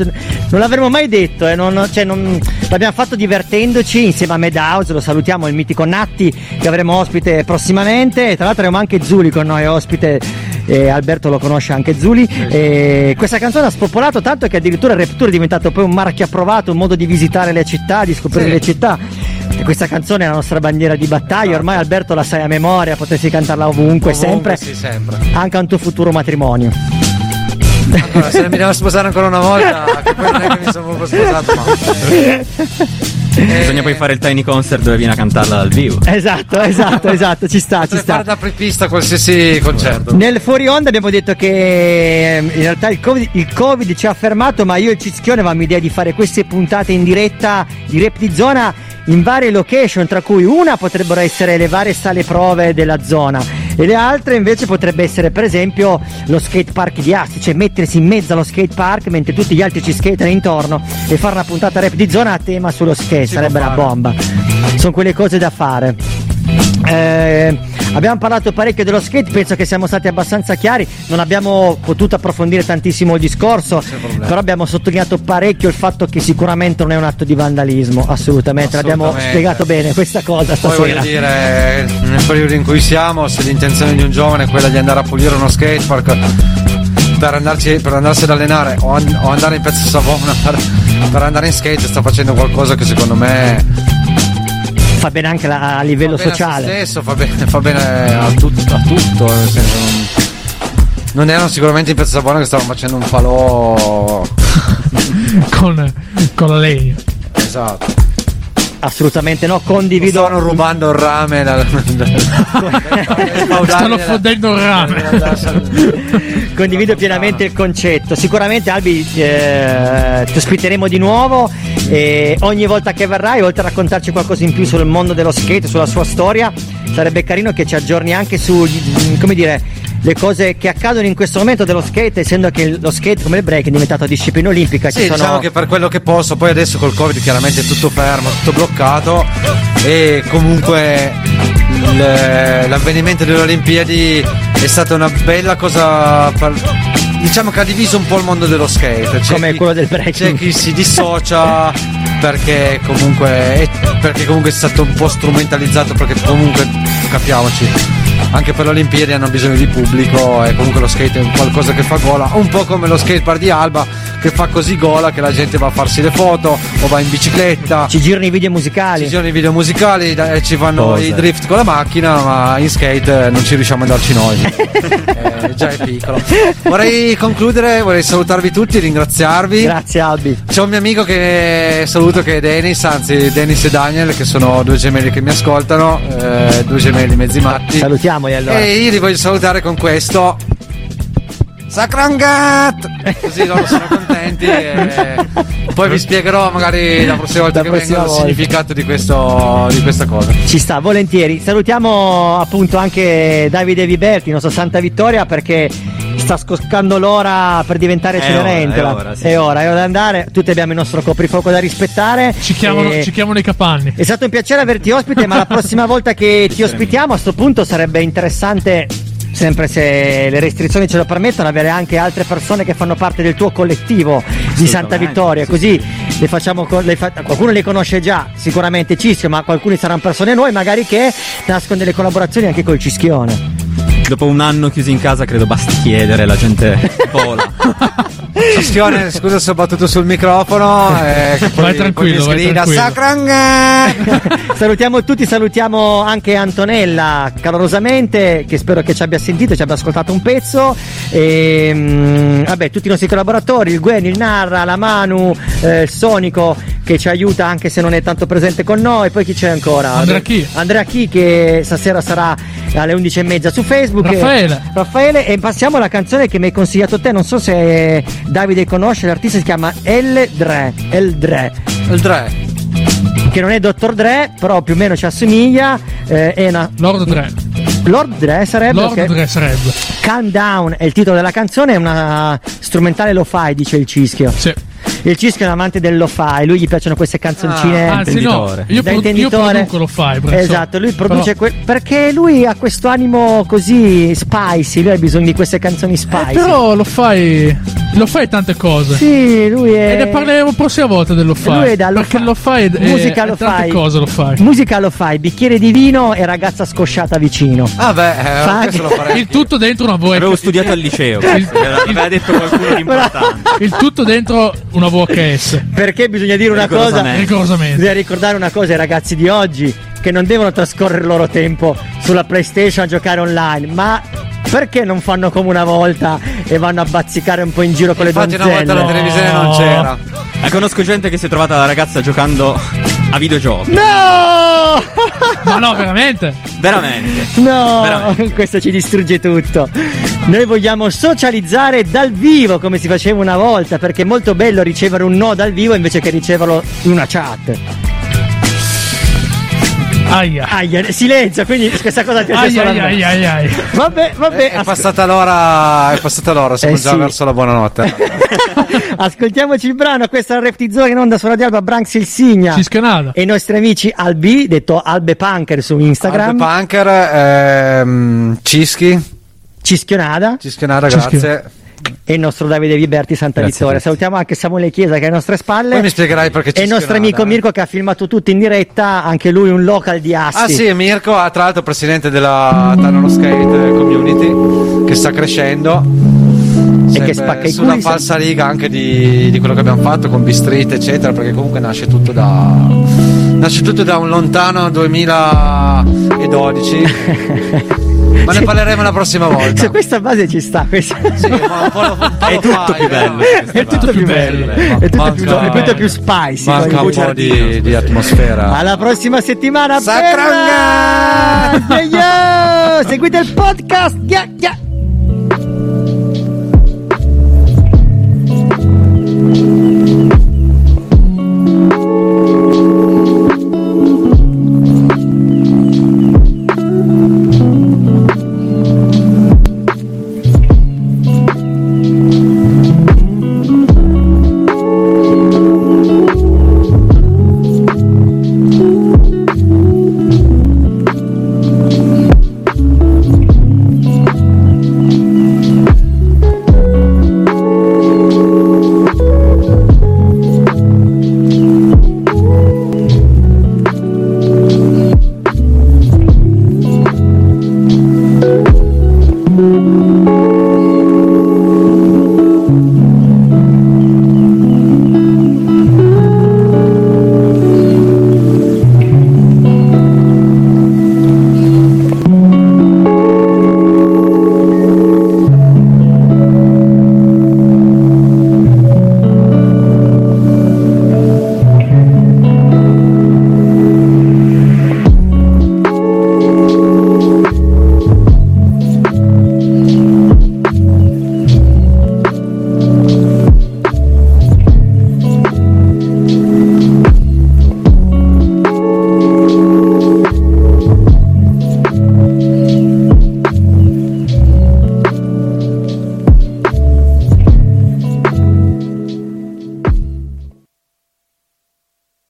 [SPEAKER 2] Non, l'avremmo mai detto, eh, non, cioè non, l'abbiamo fatto divertendoci insieme a Madhouse. Lo salutiamo, il mitico Natti che avremo ospite prossimamente. Tra l'altro, avremo anche Zuli con noi ospite. Eh, Alberto lo conosce anche Zuli. Eh, questa canzone ha spopolato tanto che addirittura il Rapture è diventato poi un marchio approvato, un modo di visitare le città, di scoprire
[SPEAKER 20] Sì.
[SPEAKER 2] le città. E questa canzone è la nostra bandiera di battaglia. Ormai Alberto la sai a memoria, potresti cantarla ovunque, sempre.
[SPEAKER 20] Sì, sempre.
[SPEAKER 2] Anche a un tuo futuro matrimonio.
[SPEAKER 20] Allora, se mi devo sposare ancora una volta, che poi non è che mi sono proprio sposato, ma.
[SPEAKER 13] Bisogna poi fare il tiny concert dove viene a cantarla dal vivo.
[SPEAKER 2] Esatto, esatto, esatto, ci sta, ci
[SPEAKER 20] Potrei
[SPEAKER 2] sta.
[SPEAKER 20] fare da apripista qualsiasi concerto.
[SPEAKER 2] Nel fuori onda abbiamo detto che ehm, in realtà il COVID, il Covid ci ha fermato, ma io e il Cicchione avevamo idea di fare queste puntate in diretta di Rap di Zona in varie location, tra cui una potrebbero essere le varie sale prove della zona e le altre invece potrebbe essere per esempio lo skate park di Asti, cioè mettersi in mezzo allo skate park mentre tutti gli altri ci skatano intorno e fare una puntata Rap di Zona a tema sullo skate, sarebbe la bomba. Sono quelle cose da fare. Eh, abbiamo parlato parecchio dello skate, penso che siamo stati abbastanza chiari, non abbiamo potuto approfondire tantissimo il discorso, però abbiamo sottolineato parecchio il fatto che sicuramente non è un atto di vandalismo, assolutamente, l'abbiamo spiegato bene questa cosa
[SPEAKER 20] Poi
[SPEAKER 2] stasera.
[SPEAKER 20] voglio dire, nel periodo in cui siamo, se l'intenzione di un giovane è quella di andare a pulire uno skatepark per, andarci, per andarsi ad allenare o, an- o andare in pezzo savona per, per andare in skate, sta facendo qualcosa che secondo me
[SPEAKER 2] Fa bene anche la- a livello
[SPEAKER 20] fa bene a se
[SPEAKER 2] sociale.
[SPEAKER 20] stesso, fa bene, fa bene a, tut- a tutto. Nel senso, non, erano sicuramente in pezzo savona che stavano facendo un falò.
[SPEAKER 3] con, con la legna.
[SPEAKER 20] Esatto.
[SPEAKER 2] Assolutamente no, condivido.
[SPEAKER 4] Stanno rubando il rame dal,
[SPEAKER 3] Stanno fondendo il rame.
[SPEAKER 2] Condivido pienamente il concetto. Sicuramente Albi eh, ti ospiteremo di nuovo e ogni volta che verrai, oltre a raccontarci qualcosa in più sul mondo dello skate, sulla sua storia, sarebbe carino che ci aggiorni anche su, mm, come dire, le cose che accadono in questo momento dello skate, essendo che lo skate come il break è diventato disciplina olimpica.
[SPEAKER 4] Sì,
[SPEAKER 2] ci sono...
[SPEAKER 4] diciamo che per quello che posso, poi adesso col Covid chiaramente è tutto fermo, tutto bloccato e comunque l'avvenimento delle Olimpiadi è stata una bella cosa per- diciamo che ha diviso un po' il mondo dello skate. C'è
[SPEAKER 2] Come
[SPEAKER 4] chi-
[SPEAKER 2] quello del breaking.
[SPEAKER 4] C'è chi si dissocia perché comunque, è- perché comunque è stato un po' strumentalizzato perché comunque capiamoci. Anche per le Olimpiadi hanno bisogno di pubblico e comunque lo skate è un qualcosa che fa gola, un po' come lo skatepark di Alba che fa così gola che la gente va a farsi le foto o va in bicicletta.
[SPEAKER 2] Ci girano i video musicali.
[SPEAKER 4] Ci girano i video musicali e ci fanno
[SPEAKER 2] Cose.
[SPEAKER 4] i drift con la macchina, ma in skate eh, non ci riusciamo ad andarci noi. Eh, già è piccolo. Vorrei concludere, vorrei salutarvi tutti, ringraziarvi.
[SPEAKER 2] Grazie Albi.
[SPEAKER 4] C'è un mio amico che saluto che è Denis, anzi Denis e Daniel, che sono due gemelli che mi ascoltano, eh, due gemelli mezzi matti.
[SPEAKER 2] Salutiamoli allora.
[SPEAKER 4] E io li voglio salutare con questo. Sacrangat! Così loro sono contenti e poi vi spiegherò magari la prossima volta
[SPEAKER 2] La
[SPEAKER 4] che
[SPEAKER 2] prossima
[SPEAKER 4] vengo il
[SPEAKER 2] volta.
[SPEAKER 4] significato di, questo, di questa cosa.
[SPEAKER 2] Ci sta, volentieri. Salutiamo appunto anche Davide Viberti, il nostro Santa Vittoria, perché sta scoccando l'ora per diventare
[SPEAKER 13] È
[SPEAKER 2] Cenerentola.
[SPEAKER 13] ora, è ora, sì.
[SPEAKER 2] È ora, è ora di andare. Tutti abbiamo il nostro coprifuoco da rispettare.
[SPEAKER 3] Ci chiamano,
[SPEAKER 2] E-
[SPEAKER 3] ci chiamano i capanni.
[SPEAKER 2] È stato un piacere averti ospite, ma la prossima volta che ti ospitiamo, a sto punto sarebbe interessante. Sempre se le restrizioni ce lo permettono, avere anche altre persone che fanno parte del tuo collettivo di Santa Vittoria, così le facciamo le fa- qualcuno le conosce già, sicuramente Cischio, ma alcuni saranno persone nuove, magari che nascono delle collaborazioni anche col Cischione.
[SPEAKER 13] Dopo un anno chiusi in casa, credo basti chiedere, la gente vola.
[SPEAKER 4] Cistione, scusa se ho battuto sul microfono. Eh, poi-
[SPEAKER 3] Vai tranquillo,
[SPEAKER 4] poi
[SPEAKER 3] vai tranquillo.
[SPEAKER 2] Salutiamo tutti, salutiamo anche Antonella calorosamente, che spero che ci abbia sentito, ci abbia ascoltato un pezzo. E, mm, vabbè, tutti i nostri collaboratori, il Gwen, il Narra, la Manu, eh, il Sonico che ci aiuta anche se non è tanto presente con noi. Poi chi c'è ancora?
[SPEAKER 3] Andrea Chi.
[SPEAKER 2] Andrea Chi che stasera sarà alle 11.30 su Facebook.
[SPEAKER 3] Raffaele.
[SPEAKER 2] Raffaele e passiamo alla canzone che mi hai consigliato te, non so se Davide conosce, l'artista si chiama El Dre. El Dre.
[SPEAKER 4] Il 3.
[SPEAKER 2] Che non è Dr. Dre, però più o meno ci assomiglia. eh, è una.
[SPEAKER 3] Lord Dre.
[SPEAKER 2] Lord Dre sarebbe.
[SPEAKER 3] Lord. Dre sarebbe.
[SPEAKER 2] Calm Down è il titolo della canzone, è una strumentale lo-fi, dice il Cischio.
[SPEAKER 3] Sì.
[SPEAKER 2] Il Cischio è un amante del lo-fi, lui gli piacciono queste canzoncine.
[SPEAKER 3] Ah, anzi no, io,
[SPEAKER 2] da
[SPEAKER 3] pro- io
[SPEAKER 2] intenditore.
[SPEAKER 3] produco lo fai, Bresson.
[SPEAKER 2] Esatto, lui produce
[SPEAKER 3] Però-
[SPEAKER 2] que- perché lui ha questo animo così spicy, lui ha bisogno di queste canzoni spicy.
[SPEAKER 3] Eh, però lo fai. Lo fai tante cose.
[SPEAKER 2] Sì, lui è
[SPEAKER 3] E ne parleremo la prossima volta dello fai.
[SPEAKER 2] Lui è da lo
[SPEAKER 3] perché
[SPEAKER 2] fa-
[SPEAKER 3] lo fai è,
[SPEAKER 2] musica
[SPEAKER 3] è
[SPEAKER 2] lo
[SPEAKER 3] tante
[SPEAKER 2] fai.
[SPEAKER 3] cose lo fai.
[SPEAKER 2] Musica lo fai, bicchiere di vino e ragazza scosciata vicino.
[SPEAKER 4] Ah, beh, eh, lo farei.
[SPEAKER 3] Il tutto dentro una VHS.
[SPEAKER 13] Avevo studiato al liceo.
[SPEAKER 3] Il-
[SPEAKER 13] Aveva detto qualcuno di importante.
[SPEAKER 3] Il tutto dentro una VHS.
[SPEAKER 2] Perché bisogna dire una cosa,
[SPEAKER 13] Rigorosamente.
[SPEAKER 3] Rigorosamente.
[SPEAKER 2] bisogna ricordare una cosa ai ragazzi di oggi che non devono trascorrere il loro tempo sulla PlayStation a giocare online, ma perché non fanno come una volta e vanno a bazzicare un po' in giro con le
[SPEAKER 4] Infatti una
[SPEAKER 2] donzelle?
[SPEAKER 4] volta la televisione non c'era.
[SPEAKER 13] Eh, conosco gente che si è trovata la ragazza giocando a videogiochi.
[SPEAKER 2] No!
[SPEAKER 3] Ma no, veramente?
[SPEAKER 13] Veramente.
[SPEAKER 2] No,
[SPEAKER 13] Veramente.
[SPEAKER 2] questo ci distrugge tutto. Noi vogliamo socializzare dal vivo come si faceva una volta, perché è molto bello ricevere un no dal vivo invece che riceverlo in una chat.
[SPEAKER 3] Aia.
[SPEAKER 2] Aia, silenzio, quindi questa cosa piace
[SPEAKER 3] Ai
[SPEAKER 2] solo a
[SPEAKER 3] ai
[SPEAKER 2] me.
[SPEAKER 3] ai ai ai.
[SPEAKER 2] Vabbè, vabbè,
[SPEAKER 4] È
[SPEAKER 2] as-
[SPEAKER 4] passata l'ora, è passata l'ora, siamo
[SPEAKER 2] Eh
[SPEAKER 4] già
[SPEAKER 2] sì.
[SPEAKER 4] verso la buonanotte.
[SPEAKER 2] ascoltiamoci il brano, questa è la Reptizone in onda sulla di Alba Branx il Signa.
[SPEAKER 3] Ciscanada.
[SPEAKER 2] E i nostri amici Albi, detto Albe Punker su Instagram.
[SPEAKER 4] Albe Punker, ehm, Cischi,
[SPEAKER 2] Cischionada.
[SPEAKER 4] Cischionara,
[SPEAKER 3] Cischio.
[SPEAKER 2] E il nostro Davide Viberti Santa
[SPEAKER 13] Grazie
[SPEAKER 2] Vittoria. Salutiamo anche Samuele Chiesa che è alle nostre spalle.
[SPEAKER 4] Poi mi spiegherai perché
[SPEAKER 2] E il nostro amico Mirko che ha filmato tutto in diretta, anche lui un local di Asti.
[SPEAKER 4] Ah sì, Mirko, ah, tra l'altro presidente della Tanano Skate Community, che sta crescendo.
[SPEAKER 2] E che spacca i
[SPEAKER 4] sulla
[SPEAKER 2] culi,
[SPEAKER 4] falsa riga anche di, di quello che abbiamo fatto con B-Street, eccetera, perché comunque nasce tutto da. Nasce tutto da un lontano 2012. ma ne parleremo la prossima volta.
[SPEAKER 2] Su questa base ci sta. Questa.
[SPEAKER 13] Sì, è tutto più bello.
[SPEAKER 2] È tutto più bello. È tutto più, è tutto più spicy.
[SPEAKER 4] Manca un po' di, di atmosfera.
[SPEAKER 2] Alla prossima settimana.
[SPEAKER 4] Sacranga!
[SPEAKER 2] Seguite il podcast. Yeah, yeah.